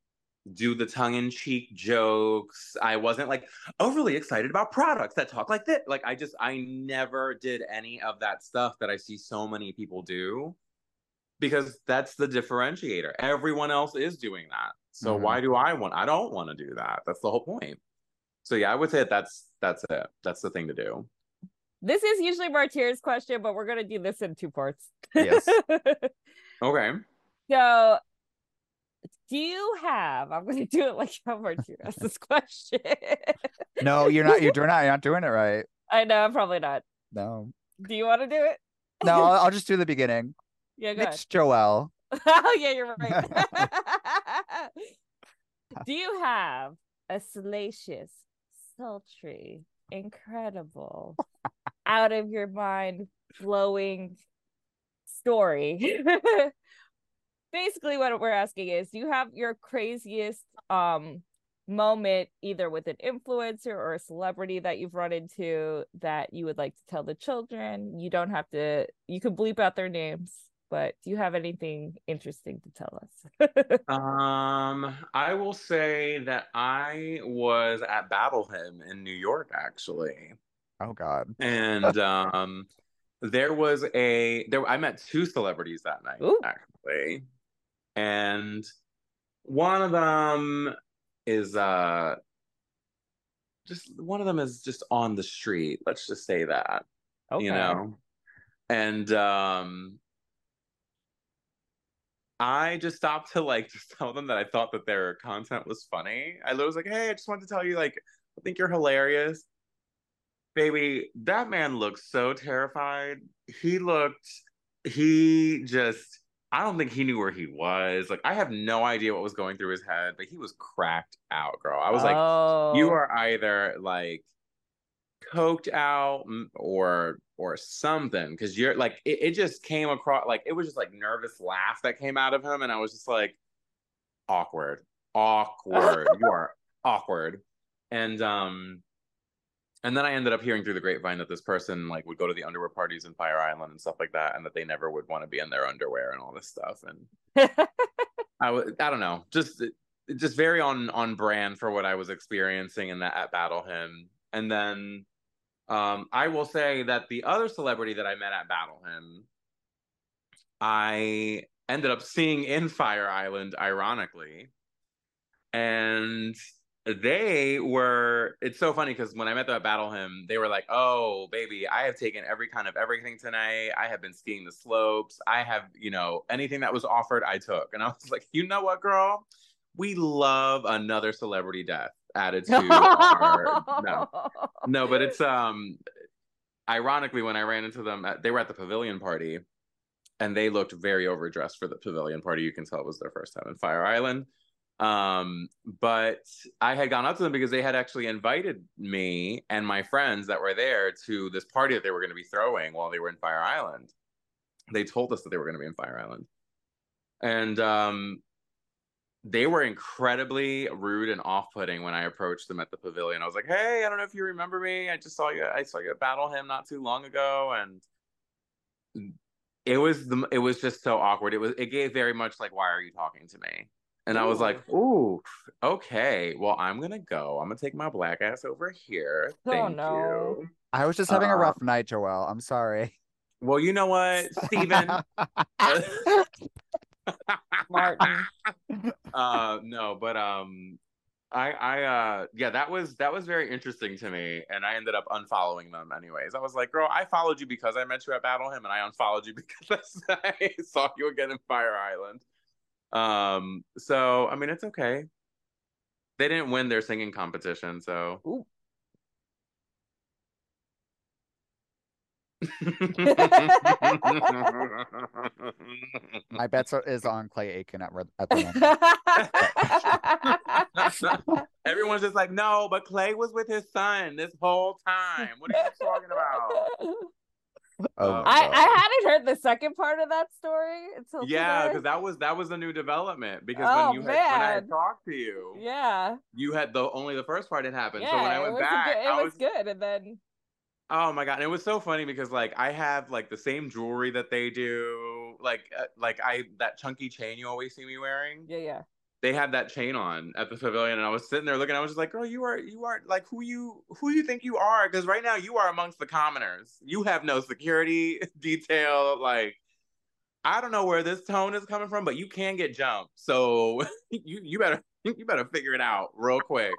do the tongue-in-cheek jokes. I wasn't like overly excited about products that talk like this. Like I just I never did any of that stuff that I see so many people do because that's the differentiator. Everyone else is doing that. So Mhm. why do I want I don't want to do that. That's the whole point. So yeah, I would say that that's that's it. That's the thing to do. This is usually Martyr's question, but we're gonna do this in two parts. Yes. (laughs) Okay. so do you have I'm gonna do it like how Martyr asked this question. (laughs) No, you're not. You're doing not. You're not doing it right. I know, I'm probably not. No. Do you want to do it? No, I'll, (laughs) I'll just do the beginning. Yeah, go ahead. It's Joelle. oh yeah, you're right. (laughs) Do you have a salacious, sultry, incredible, out of your mind flowing story? (laughs) Basically, what we're asking is, do you have your craziest um moment either with an influencer or a celebrity that you've run into that you would like to tell the children? You don't have to. You can bleep out their names but do you have anything interesting to tell us? (laughs) Um, I will say that I was at Battle Hymn in New York actually. Oh God. And um there was a there I met two celebrities that night Ooh. actually. And one of them is uh just one of them is just on the street. Let's just say that. okay. You know. And um I just stopped to like just tell them that I thought that their content was funny. I was like, hey, I just wanted to tell you, like, I think you're hilarious. Baby, that man looked so terrified. He looked, he just, I don't think he knew where he was. Like, I have no idea what was going through his head, but he was cracked out, girl. I was like, oh. you are either like coked out or or something because you're like it, it just came across like it was just like nervous laugh that came out of him and i was just like awkward awkward you are awkward and um and then i ended up hearing through the grapevine that this person like would go to the underwear parties in fire island and stuff like that and that they never would want to be in their underwear and all this stuff and (laughs) I was I don't know, just just very on on brand for what I was experiencing in that at Battle Hymn. And then um I will say that the other celebrity that I met at Battle Hymn, I ended up seeing in Fire Island, ironically. And they were it's so funny because when I met them at Battle Hymn, they were like, Oh, baby, I have taken every kind of everything tonight. I have been skiing the slopes. I have, you know, anything that was offered, I took. And I was like, you know what, girl? We love another celebrity death added to our no. (laughs) No, but it's um ironically when I ran into them at, they were at the pavilion party and they looked very overdressed for the pavilion party. You can tell it was their first time in Fire Island. Um, but I had gone up to them because they had actually invited me and my friends that were there to this party that they were going to be throwing while they were in Fire Island. They told us that they were going to be in Fire Island. And um they were incredibly rude and off-putting when I approached them at the pavilion. I was like, "Hey, I don't know if you remember me. I just saw you. I saw you at Battle Hymn not too long ago." And it was the. It was just so awkward. It was. It gave very much like, "Why are you talking to me?" And I was like, "Ooh, okay. Well, I'm gonna go. I'm gonna take my black ass over here. Oh, Thank no. you." I was just having a rough um night, Joelle. I'm sorry. Well, you know what, Steven? (laughs) (laughs) Martin. (laughs) uh no but um i i uh yeah that was that was very interesting to me and i ended up unfollowing them anyways i was like girl i followed you because i met you at battle hymn and i unfollowed you (laughs) because i saw you again in fire island um so i mean it's okay they didn't win their singing competition so Ooh. My bets are, is on Clay Aiken at, at the moment. (laughs) Everyone's just like, no, but Clay was with his son this whole time. What are you talking about? Oh, Uh, I, God. I hadn't heard the second part of that story until Yeah, because that was that was a new development. Because Oh, when you had, when I had talked to you, yeah, you had the only the first part had happened. yeah, so when I it went was back, good, it I was was good, and then oh my god, and it was so funny because like I have like the same jewelry that they do, like uh, like I that chunky chain you always see me wearing. yeah, yeah. They had that chain on at the pavilion, and I was sitting there looking. I was just like, "Girl, you are you are like who you who you think you are? Because right now you are amongst the commoners. You have no security (laughs) detail. Like I don't know where this tone is coming from, but you can get jumped. So (laughs) you you better (laughs) you better figure it out real quick,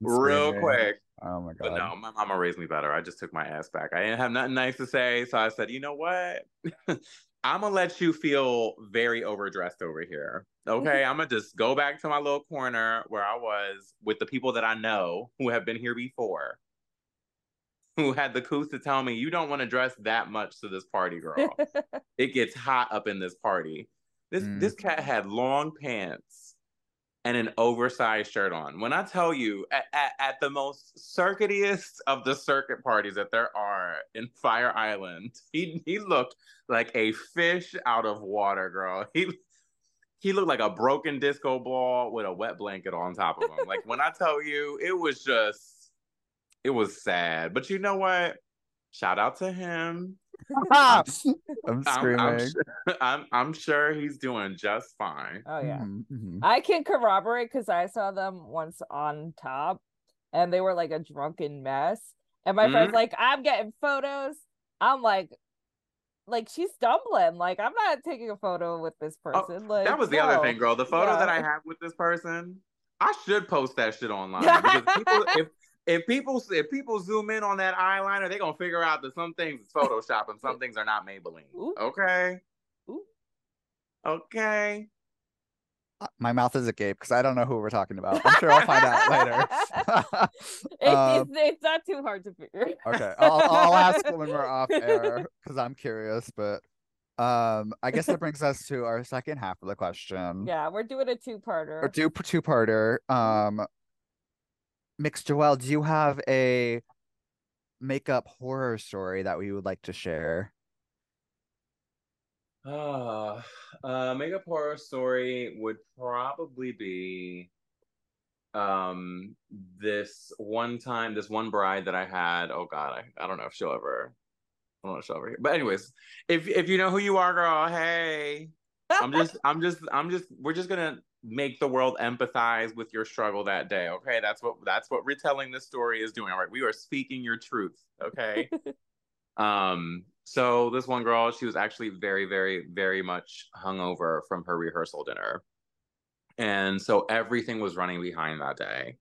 real Screaming. quick. Oh my god! But no, my mama raised me better. I just took my ass back. I didn't have nothing nice to say, so I said, you know what? (laughs) I'm gonna let you feel very overdressed over here. Okay, (laughs) I'm gonna just go back to my little corner where I was with the people that I know who have been here before, who had the coos to tell me you don't want to dress that much to this party, girl. (laughs) it gets hot up in this party. This Mm. this cat had long pants and an oversized shirt on. When I tell you, at, at, at the most circuitiest of the circuit parties that there are in Fire Island, (laughs) he he looked like a fish out of water, girl. He he looked like a broken disco ball with a wet blanket on top of him. like when I tell you, it was just it was sad. But you know what? Shout out to him. (laughs) I'm I'm, screaming. I'm, su- (laughs) I'm, I'm sure he's doing just fine. Oh yeah. Mhm, mhm. I can corroborate because I saw them once on top and they were like a drunken mess. And my friend's Mhm. like, I'm getting photos. I'm like, like she's stumbling. Like, I'm not taking a photo with this person. like Oh, that was the other thing, girl. The photo that I have with this person, I should post that shit (laughs) online because people, if if people if people zoom in on that eyeliner, they're gonna figure out that some things is Photoshop and some things are not Maybelline. Ooh. Okay. Ooh. Okay. My mouth is agape because I don't know who we're talking about. I'm sure I'll find out (laughs) later. (laughs) It- Um, it's, it's not too hard to figure. okay, I'll, I'll ask when we're (laughs) off air because I'm curious. But um, I guess that brings us to our second half of the question. Yeah, we're doing a two-parter. or do two parter. Um, Mix Joelle, do you have a makeup horror story that we would like to share? Uh, uh, makeup horror story would probably be um this one time this one bride that I had oh god I, I don't know if she'll ever I don't know if she'll ever hear but anyways if if you know who you are girl hey I'm just (laughs) I'm just I'm just we're just gonna make the world empathize with your struggle that day okay? That's what that's what retelling this story is doing all right? We are speaking your truth okay? (laughs) Um so this one girl she was actually very very very much hungover from her rehearsal dinner. And so everything was running behind that day.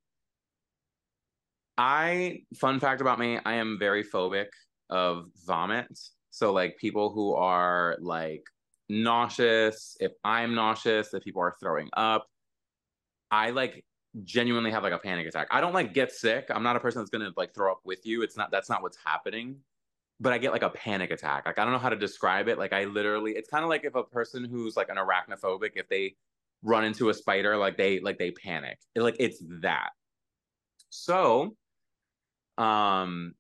I fun fact about me i am very phobic of vomit. So like people who are like nauseous if i'm nauseous if people are throwing up i like genuinely have like a panic attack i don't like get sick i'm not a person that's gonna like throw up with you it's not that's not what's happening but I get like a panic attack. Like I don't know how to describe it. Like I literally, it's kind of like if a person who's like an arachnophobic, if they run into a spider, like they like they panic. It, like it's that. So, um,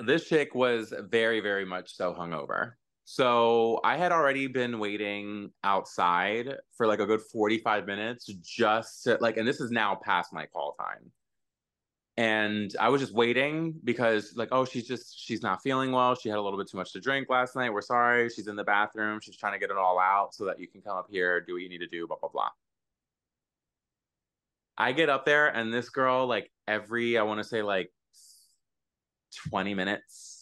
this chick was very very much so hungover. So I had already been waiting outside for like a good 45 minutes just to like, and this is now past my call time. And I was just waiting because like oh she's just she's not feeling well. She had a little bit too much to drink last night. We're sorry. She's in the bathroom. She's trying to get it all out so that you can come up here do what you need to do blah blah blah. I get up there and this girl like every I want to say like 20 minutes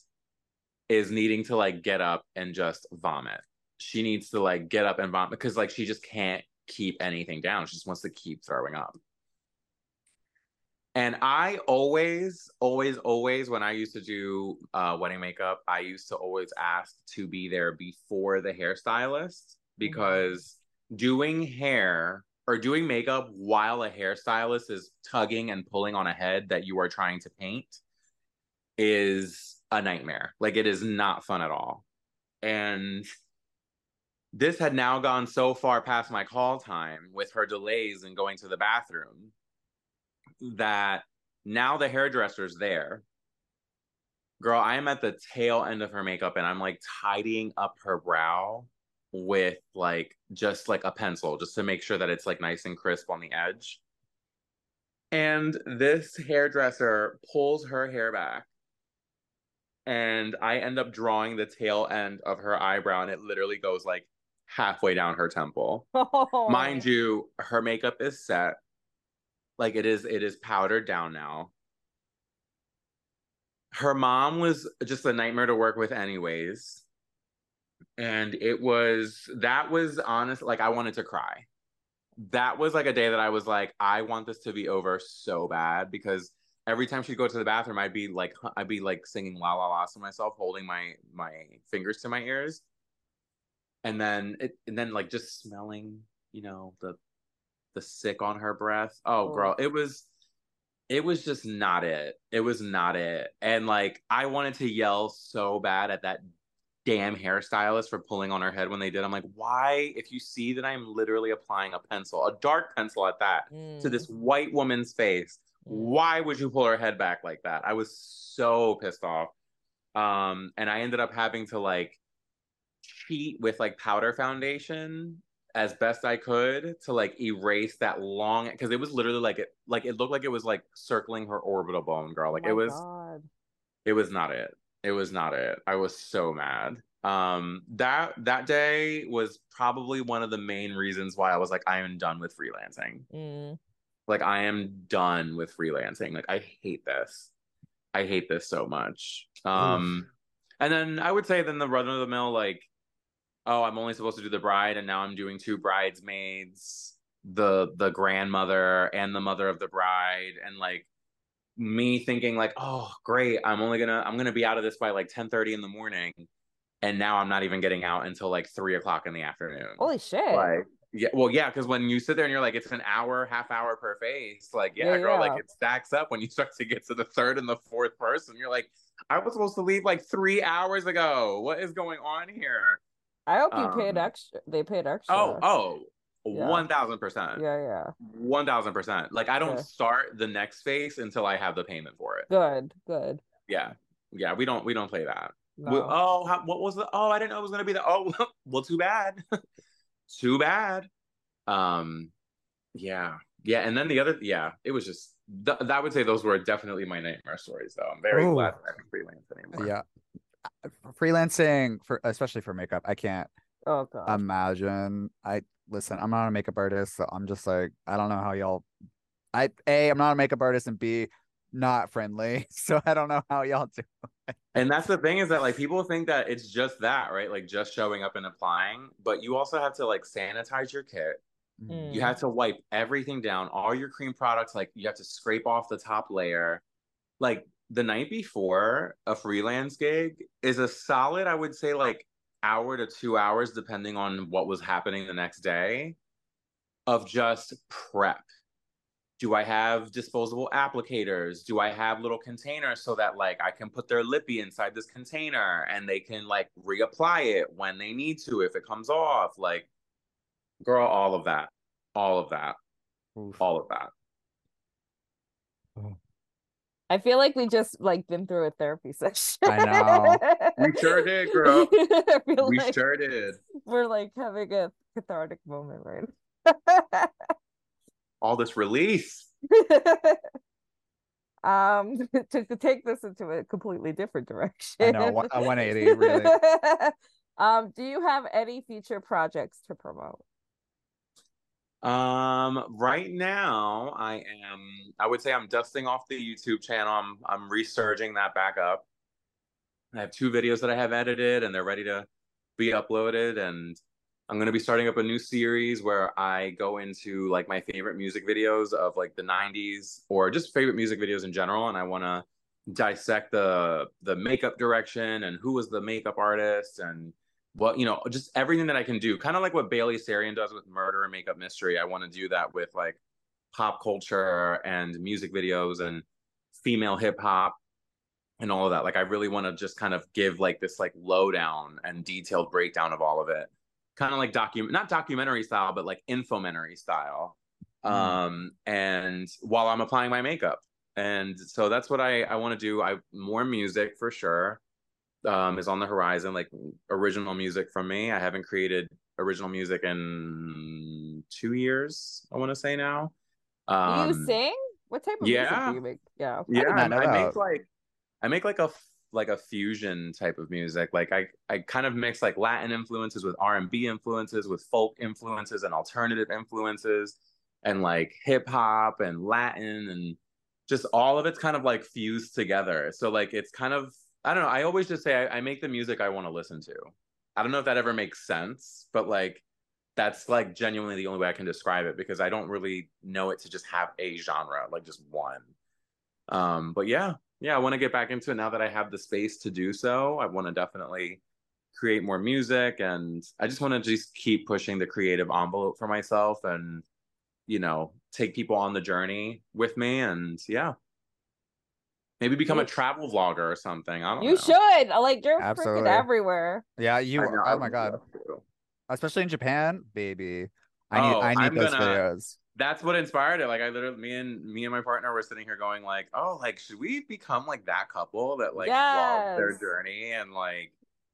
is needing to like get up and just vomit. She needs to like get up and vomit because like she just can't keep anything down. She just wants to keep throwing up. And I always, always, always, when I used to do uh, wedding makeup, I used to always ask to be there before the hairstylist because doing hair or doing makeup while a hairstylist is tugging and pulling on a head that you are trying to paint is a nightmare. Like it is not fun at all. And this had now gone so far past my call time with her delays and going to the bathroom that now the hairdresser's there. Girl, I am at the tail end of her makeup and I'm like tidying up her brow with like just like a pencil just to make sure that it's like nice and crisp on the edge. And this hairdresser pulls her hair back and I end up drawing the tail end of her eyebrow, and it literally goes like halfway down her temple. Oh. Mind (laughs) you, her makeup is set. Like it is, it is powdered down now. Her mom was just a nightmare to work with, anyways. And it was that was honest, like I wanted to cry. That was like a day that I was like, I want this to be over so bad because every time she'd go to the bathroom, I'd be like, I'd be like singing la la la to myself, holding my my fingers to my ears, and then it, and then like just smelling, you know, the the sick on her breath. Oh, Oh. girl, it was it was just not it. It was not it, and like I wanted to yell so bad at that damn hairstylist for pulling on her head when they did. I'm like, why? If you see that I'm literally applying a pencil, a dark pencil at that, to Mm. this white woman's face why would you pull her head back like that? I was so pissed off. Um and i ended up having to like cheat with like powder foundation as best i could to like erase that long because it was literally like it like it looked like it was like circling her orbital bone girl. Like Oh it was God. it was not it. It was not it. I was so mad. Um that that day was probably one of the main reasons why i was like i am done with freelancing. Mm. Like I am done with freelancing. Like I hate this. I hate this so much. Um and then I would say then the run of the mill like oh, I'm only supposed to do the bride and now I'm doing two bridesmaids, the the grandmother and the mother of the bride and like me thinking like, "Oh, great. I'm only going to I'm to be out of this by like 10:30 in the morning." And now I'm not even getting out until like three o'clock in the afternoon. Holy shit. Like, yeah, well, yeah, because when you sit there and you're like, it's an hour, half hour per face, like, yeah, Yeah, girl, yeah. like it stacks up when you start to get to the third and the fourth person. You're like, I was supposed to leave like three hours ago. What is going on here? I hope you paid Um, extra. They paid extra. Oh, oh, one thousand percent, Yeah, yeah. one thousand percent. Like, I don't Okay. start the next face until I have the payment for it. Good, good. Yeah, yeah, we don't we don't play that. No. We- oh, how, what was the? Oh, I didn't know it was gonna be the. Oh, (laughs) well, too bad. (laughs) too bad. Um, yeah, yeah, and then the other, yeah, it was just. Th- that would say those were definitely my nightmare stories, though. I'm very Ooh. glad that I don't freelance anymore. Yeah. Freelancing for especially for makeup, I can't oh god. imagine. I listen, I'm not a makeup artist, so I'm just like, I don't know how y'all I A, I'm not a makeup artist, and B, not friendly. (laughs) So I don't know how y'all do. It. And that's the thing is that like people think that it's just that, right? Like just showing up and applying, but you also have to like sanitize your kit. Mm. You have to wipe everything down, all your cream products, like you have to scrape off the top layer. Like the night before a freelance gig is a solid, I would say, like hour to two hours, depending on what was happening the next day, of just prep. Do I have disposable applicators? Do I have little containers so that like I can put their lippy inside this container and they can like reapply it when they need to if it comes off? Like, girl, all of that, all of that, Oof. all of that. I feel like we just like been through a therapy (laughs) session. I know. We sure did, girl. (laughs) We like sure did. we're like having a cathartic moment right (laughs) All this release. (laughs) um (laughs) to, to take this into a completely different direction I know, one- a 180, really. (laughs) um do you have any future projects to promote Um, right now I am I would say I'm dusting off the YouTube channel. I'm I'm resurging that back up. I have two videos that I have edited and they're ready to be uploaded and I'm going to be starting up a new series where I go into like my favorite music videos of like the 90s or just favorite music videos in general and I want to dissect the the makeup direction and who was the makeup artist and what you know just everything that I can do. Kind of like what Bailey Sarian does with murder and makeup mystery. I want to do that with like pop culture and music videos and female hip hop and all of that. Like I really want to just kind of give like this like lowdown and detailed breakdown of all of it kind of like document not documentary style but like infomentary style Mm. um and while i'm applying my makeup and so that's what i i want to do i more music for sure um is on the horizon like original music from me i haven't created original music in two years i want to say now um you sing? What type of music yeah. do you make? Yeah. yeah did not know I, I make like i make like a f- like a fusion type of music like i i kind of mix like latin influences with r&b influences with folk influences and alternative influences and like hip hop and latin and just all of it's kind of like fused together. So like it's kind of i don't know i always just say i, I make the music i want to listen to. I don't know if that ever makes sense but like that's like genuinely the only way i can describe it because i don't really know it to just have a genre like just one. Um but yeah yeah i want to get back into it now that i have the space to do so i want to definitely create more music and i just want to just keep pushing the creative envelope for myself and you know take people on the journey with me and yeah maybe become a You- travel vlogger or something i don't You know should. Uh, like you're freaking Absolutely. everywhere. Yeah, you. Are know, oh my god, especially in Japan, baby. I need. Oh, I need I'm those gonna- videos. That's what inspired it like i literally me and me and my partner were sitting here going like oh like should we become like that couple that like vlog their journey and like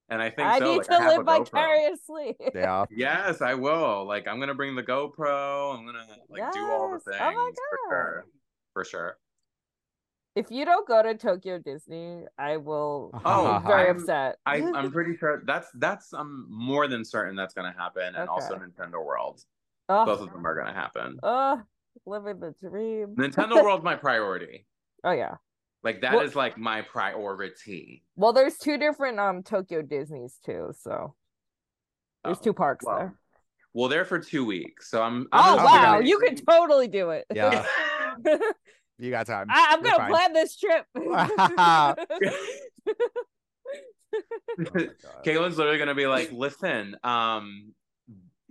and i think I so need like, to I have live vicariously. Yeah. (laughs) Yes, I will. Like, I'm gonna bring the GoPro. I'm gonna like do all the Yes. things Oh my for sure. For sure. If you don't go to Tokyo Disney, I will Oh, be (laughs) very I'm- upset. I, I'm (laughs) pretty sure that's that's I'm more than certain that's gonna happen, and also Nintendo World. Ugh, Both of them are gonna happen. ugh, living the dream. Nintendo (laughs) World's my priority. Oh yeah. Like that is Well- like my priority. Well, there's two different um Tokyo Disneys too, so there's Oh, two parks well, there. Well, they're for two weeks, so I'm. Oh I'm wow, assuming- you could totally do it. Yeah. (laughs) You got time. I, I'm You're gonna fine. plan this trip. (laughs) Oh my Caitlin's literally gonna be like, "Listen, um,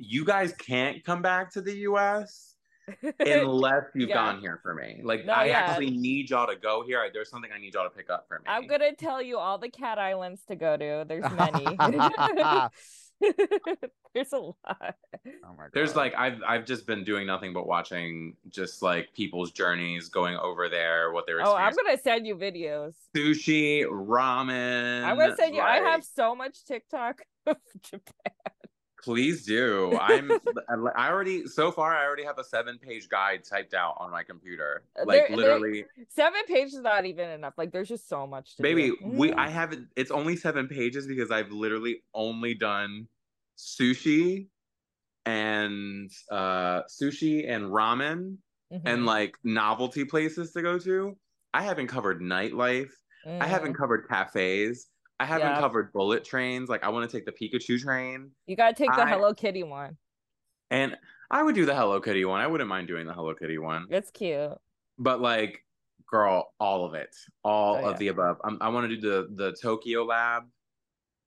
you guys can't come back to the U.S." (laughs) unless you've Yeah. gone here for me. Like No, I yeah. actually need y'all to go here. I, there's something I need y'all to pick up for me. I'm gonna tell you all the cat islands to go to. There's (laughs) many. (laughs) There's a lot. Oh my god. There's like I've I've just been doing nothing but watching just like people's journeys going over there, what they're Oh, I'm gonna send you videos. sushi, ramen. I'm gonna send you. I have so much TikTok of Japan. Please do. I'm. I already so far. I already have a seven page guide typed out on my computer. Uh, Like there- there- literally, Seven pages is not even enough. Like there's just so much to baby. do. We I haven't. It's only seven pages because I've literally only done sushi and uh sushi and ramen Mhm. and like novelty places to go to. I haven't covered nightlife. I haven't Mm. covered cafes. I haven't Yeah. covered bullet trains. Like I want to take the Pikachu train. You gotta take the I- Hello Kitty one. And I would do the Hello Kitty one. I wouldn't mind doing the Hello Kitty one. It's cute. But like, girl, all of it, all Oh, of yeah. the above. i I want to do the the Tokyo Lab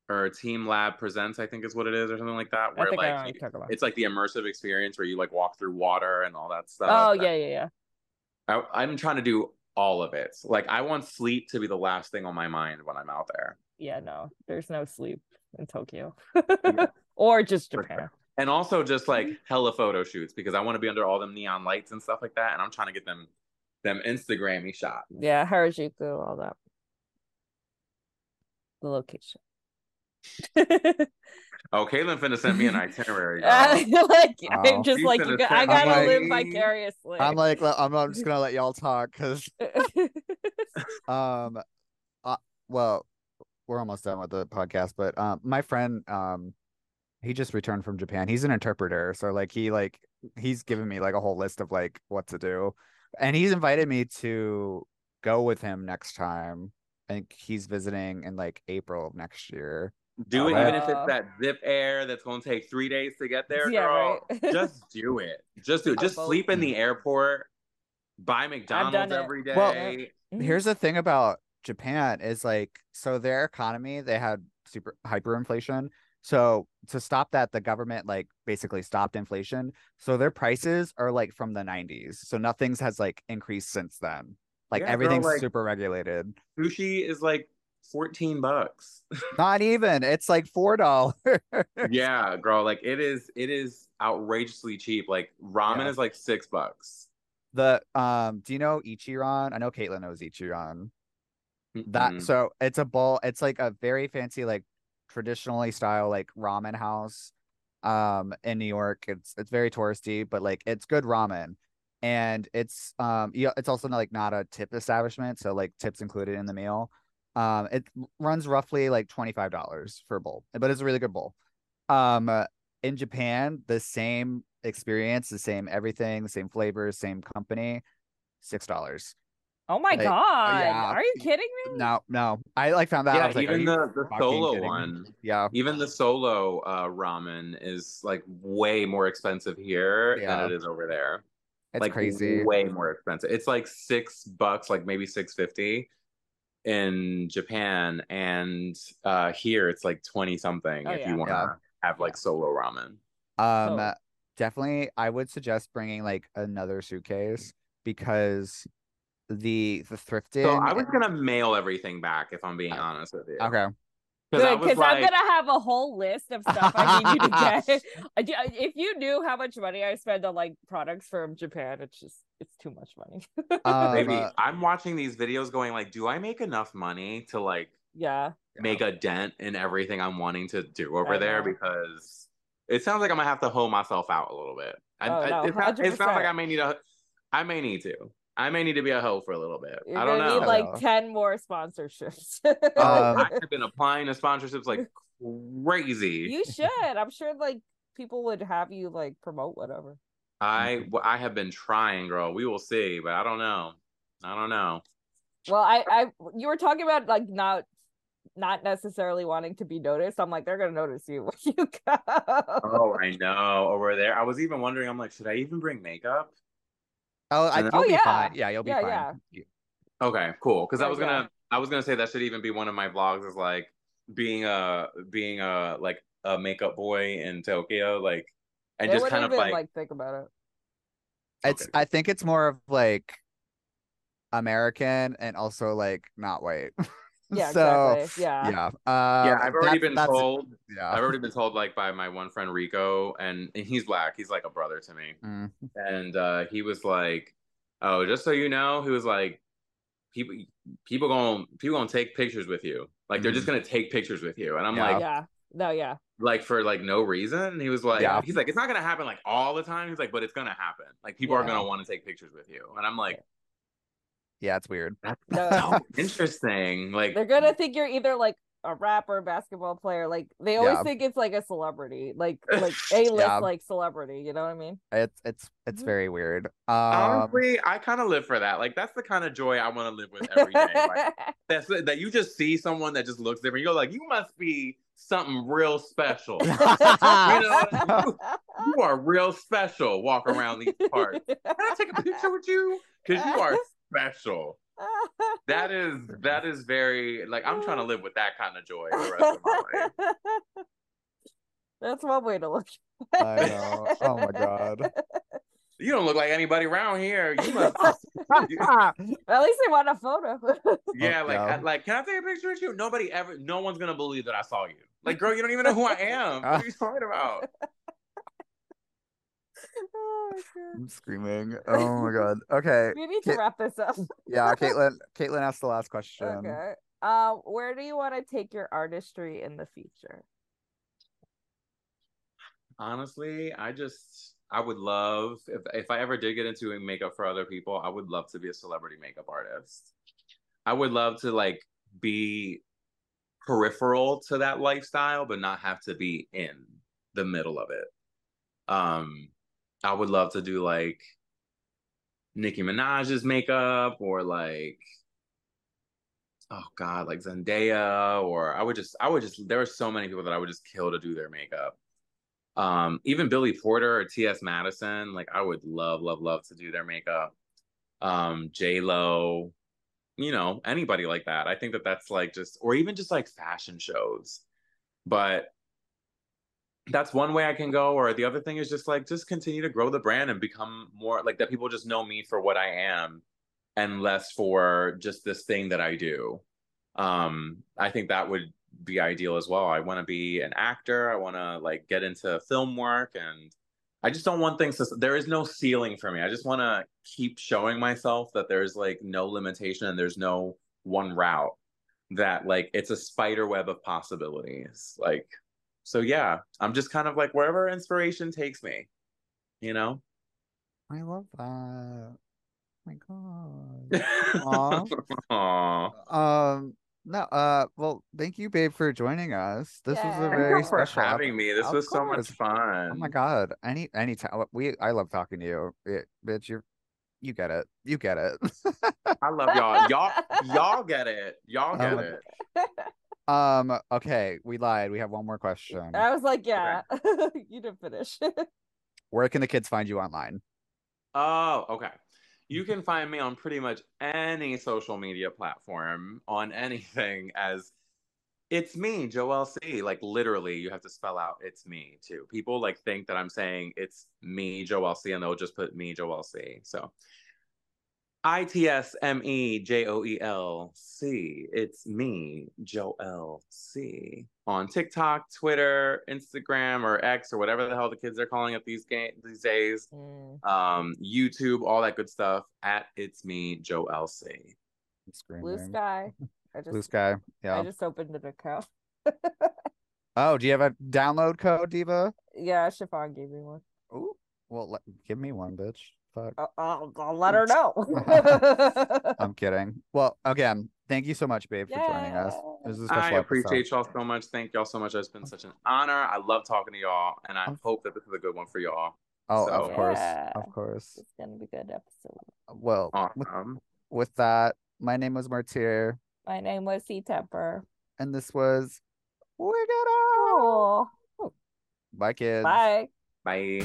or Team Lab Presents. I think is what it is, or something like that. Where think I know like you- it's like the immersive experience where you like walk through water and all that stuff. Oh yeah, yeah, yeah. I, I'm trying to do all of it. Like I want sleep to be the last thing on my mind when I'm out there. Yeah, no, there's no sleep in Tokyo. Yeah. (laughs) or just Japan. sure. And also just like Mm-hmm. hella photo shoots because I want to be under all them neon lights and stuff like that. And I'm trying to get them them Instagrammy shots. Yeah, Harajuku, all that. The location. (laughs) Oh, Caitlin finna send me an itinerary. (laughs) girl. like Oh. I'm just like you go- I gotta me- live vicariously. I'm like, I'm, I'm just gonna let y'all talk because, um, uh, well, we're almost done with the podcast, but um, my friend, um, he just returned from Japan. He's an interpreter, so like he like he's given me like a whole list of like what to do, and he's invited me to go with him next time. I think he's visiting in like April of next year. Do it Uh, even if it's that ZIPAIR that's gonna take three days to get there, Yeah, girl. right. (laughs) just do it. Just do it. Just sleep in the airport. Buy McDonald's every day. Well, Mhm. Here's the thing about Japan is like so their economy they had super hyperinflation. So to stop that, the government like basically stopped inflation. So their prices are like from the 90s. So nothing's has like increased since then. Like Yeah, girl, everything's like- super regulated. sushi is like 14 bucks. (laughs) Not even. It's like four dollars. (laughs) yeah, girl, like it is it is outrageously cheap. Like ramen Yeah. is like 6 bucks. The um, do you know Ichiran? I know Caitlin knows Ichiran. That Mm-mm. so it's a bowl. It's like a very fancy, like traditionally style, like ramen house, um, in New York. It's it's very touristy, but like it's good ramen, and it's um, yeah, it's also like not a tip establishment, so like tips included in the meal. Um, it runs roughly like twenty five dollars for a bowl, but it's a really good bowl. Um, uh, in Japan, the same experience, the same everything, the same flavors, same company, six dollars. Oh my Like, god. yeah. Are you kidding me? No, no. I like found that. I yeah, was like, even Are the, the solo kidding me? one. Yeah. Even the solo uh, ramen is like way more expensive here Yeah. than it is over there. It's like crazy. way more expensive. It's like six bucks, like maybe six fifty in Japan, and uh here it's like twenty something Oh, if yeah. you want to Yeah. have like solo ramen. Um So- definitely I would suggest bringing like another suitcase because the the thrifting So I was gonna mail everything back if I'm being honest with you. Okay. because I Good, was because I'm gonna have a whole list of stuff I need you to (laughs) get. I if you knew how much money I spend on like products from Japan, it's just it's too much money. (laughs) Um, Baby, uh, I'm watching these videos going like, do I make enough money to like yeah. make a dent in everything I'm wanting to do over I there? know. Because it sounds like I'm gonna have to hoe myself out a little bit. I, Oh, I- no, it, sounds, it sounds like I may need a, I may need to, I may need to be a hoe for a little bit. You're I don't know. need like Yeah. ten more sponsorships. (laughs) Um, I have been applying to sponsorships like crazy. you should. I'm sure like people would have you like promote whatever. I I have been trying, girl. We will see, but I don't know. I don't know. Well, I, I, you were talking about like not, not necessarily wanting to be noticed. I'm like, they're gonna notice you (laughs) when you go. Oh, I know. Over there, I was even wondering. I'm like, should I even bring makeup? Oh, I, you'll Oh, be yeah. fine. Yeah, you'll be Yeah, fine. yeah. Okay, cool. Because I was gonna, I was gonna say that should even be one of my vlogs. Is like being a being a like a makeup boy in Tokyo, like, and They just wouldn't kind of like, like think about it. It's Okay. I think it's more of like American and also like not white. (laughs) (laughs) Yeah, so exactly. Yeah. yeah. Uh, yeah. I've already been told. Yeah. I've already (laughs) been told like by my one friend Rico, and, and he's black. He's like a brother to me. Mm. and uh he was like oh just so you know he was like people people gonna people gonna take pictures with you like they're just gonna take pictures with you and i'm Yeah. like yeah. No, yeah. like for like no reason and he was like Yeah. he's like it's not gonna happen like all the time he's like but it's gonna happen like people are gonna want to take pictures with you and i'm like Yeah, it's weird. (laughs) that's No. so interesting like They're gonna think you're either like a rapper, basketball player. Like they always Yeah. think it's like a celebrity, like (laughs) like a list Yeah. like celebrity. You know what I mean? It's it's it's Mhm. very weird. Um honestly i kind of live for that like that's the kind of joy i want to live with every day like, (laughs) that's that you just see someone that just looks different You're like you must be something real special you know you, you are real special walking around these parts can i take a picture with you because you are special that is (laughs) that is very like i'm trying to live with that kind of joy the rest of my life (laughs) That's one way to look. I know. Oh my god. (laughs) you don't look like anybody around here you must At least they want a photo. yeah like yeah. I- like can i take a picture with you nobody ever no one's gonna believe that i saw you like girl you don't even know who i am what are you talking about oh, my God. I'm screaming. (laughs) Oh my god. Okay. We need to Ca- wrap this up. Yeah, (laughs) Caitlin Caitlin asked the last question. Okay. Uh, where do you want to take your artistry in the future? honestly i just i would love if, if i ever did get into makeup for other people i would love to be a celebrity makeup artist i would love to like be peripheral to that lifestyle but not have to be in the middle of it um i would love to do like nicki minaj's makeup or like oh god like zendaya or i would just i would just there are so many people that i would just kill to do their makeup. Um even billy porter or ts madison like i would love love love to do their makeup. Um j lo you know anybody like that. I think that that's like just or even just like fashion shows. But that's one way i can go or the other thing is just like just continue to grow the brand and become more like that people just know me for what i am and less for just this thing that i do. Um i think that would be ideal as well. I want to be an actor. I want to like get into film work and i just don't want things to there is no ceiling for me. I just want to keep showing myself that there's like no limitation and there's no one route that like it's a spider web of possibilities like so yeah i'm just kind of like wherever inspiration takes me you know I love that. my god. Aw. (laughs) Aw. Um no, uh well, thank you, babe, for joining us. This was a Yeah. Thank very you for special ep- having me. This Of was so much fun. Oh my god. Any any time we I love talking to you. It, bitch, you're you get it. You get it. I love y'all. Y'all y'all (laughs) get it. Y'all get Oh my it. (laughs) um, okay, we lied. We have one more question. I was like, yeah, (laughs) you didn't finish. (laughs) Where can the kids find you online? Oh, okay. You can find me on pretty much any social media platform on anything as it's me, Joel C. Like literally, you have to spell out it's me too. People like think that I'm saying it's me, Joel C, and they'll just put me, Joel C. So I T S M E J O E L C. It's me, Joel C. On TikTok, Twitter, Instagram, or X, or whatever the hell the kids are calling it these game these days Mm. um, YouTube, all that good stuff at It's Me, Joel C. Blue sky. (laughs) I just Bluesky. Yeah. I just opened an account. (laughs) Oh, do you have a download code, Diva? yeah, Chiffon gave me one. Ooh. Well, let, give me one, bitch. Fuck. I'll, I'll, I'll let her know. (laughs) I'm kidding. Well, again, thank you so much, babe, for joining us. It was a special I episode. appreciate y'all so much. Thank y'all so much. It's been such an honor. I love talking to y'all, and I hope that this is a good one for y'all. Oh, So- of course, Yeah. of course. it's gonna be a good episode. Well, with, Awesome. with that, my name was Martyr, My name was C Tepper. and this was We Get Out. Oh, Bye, kids. bye. Bye.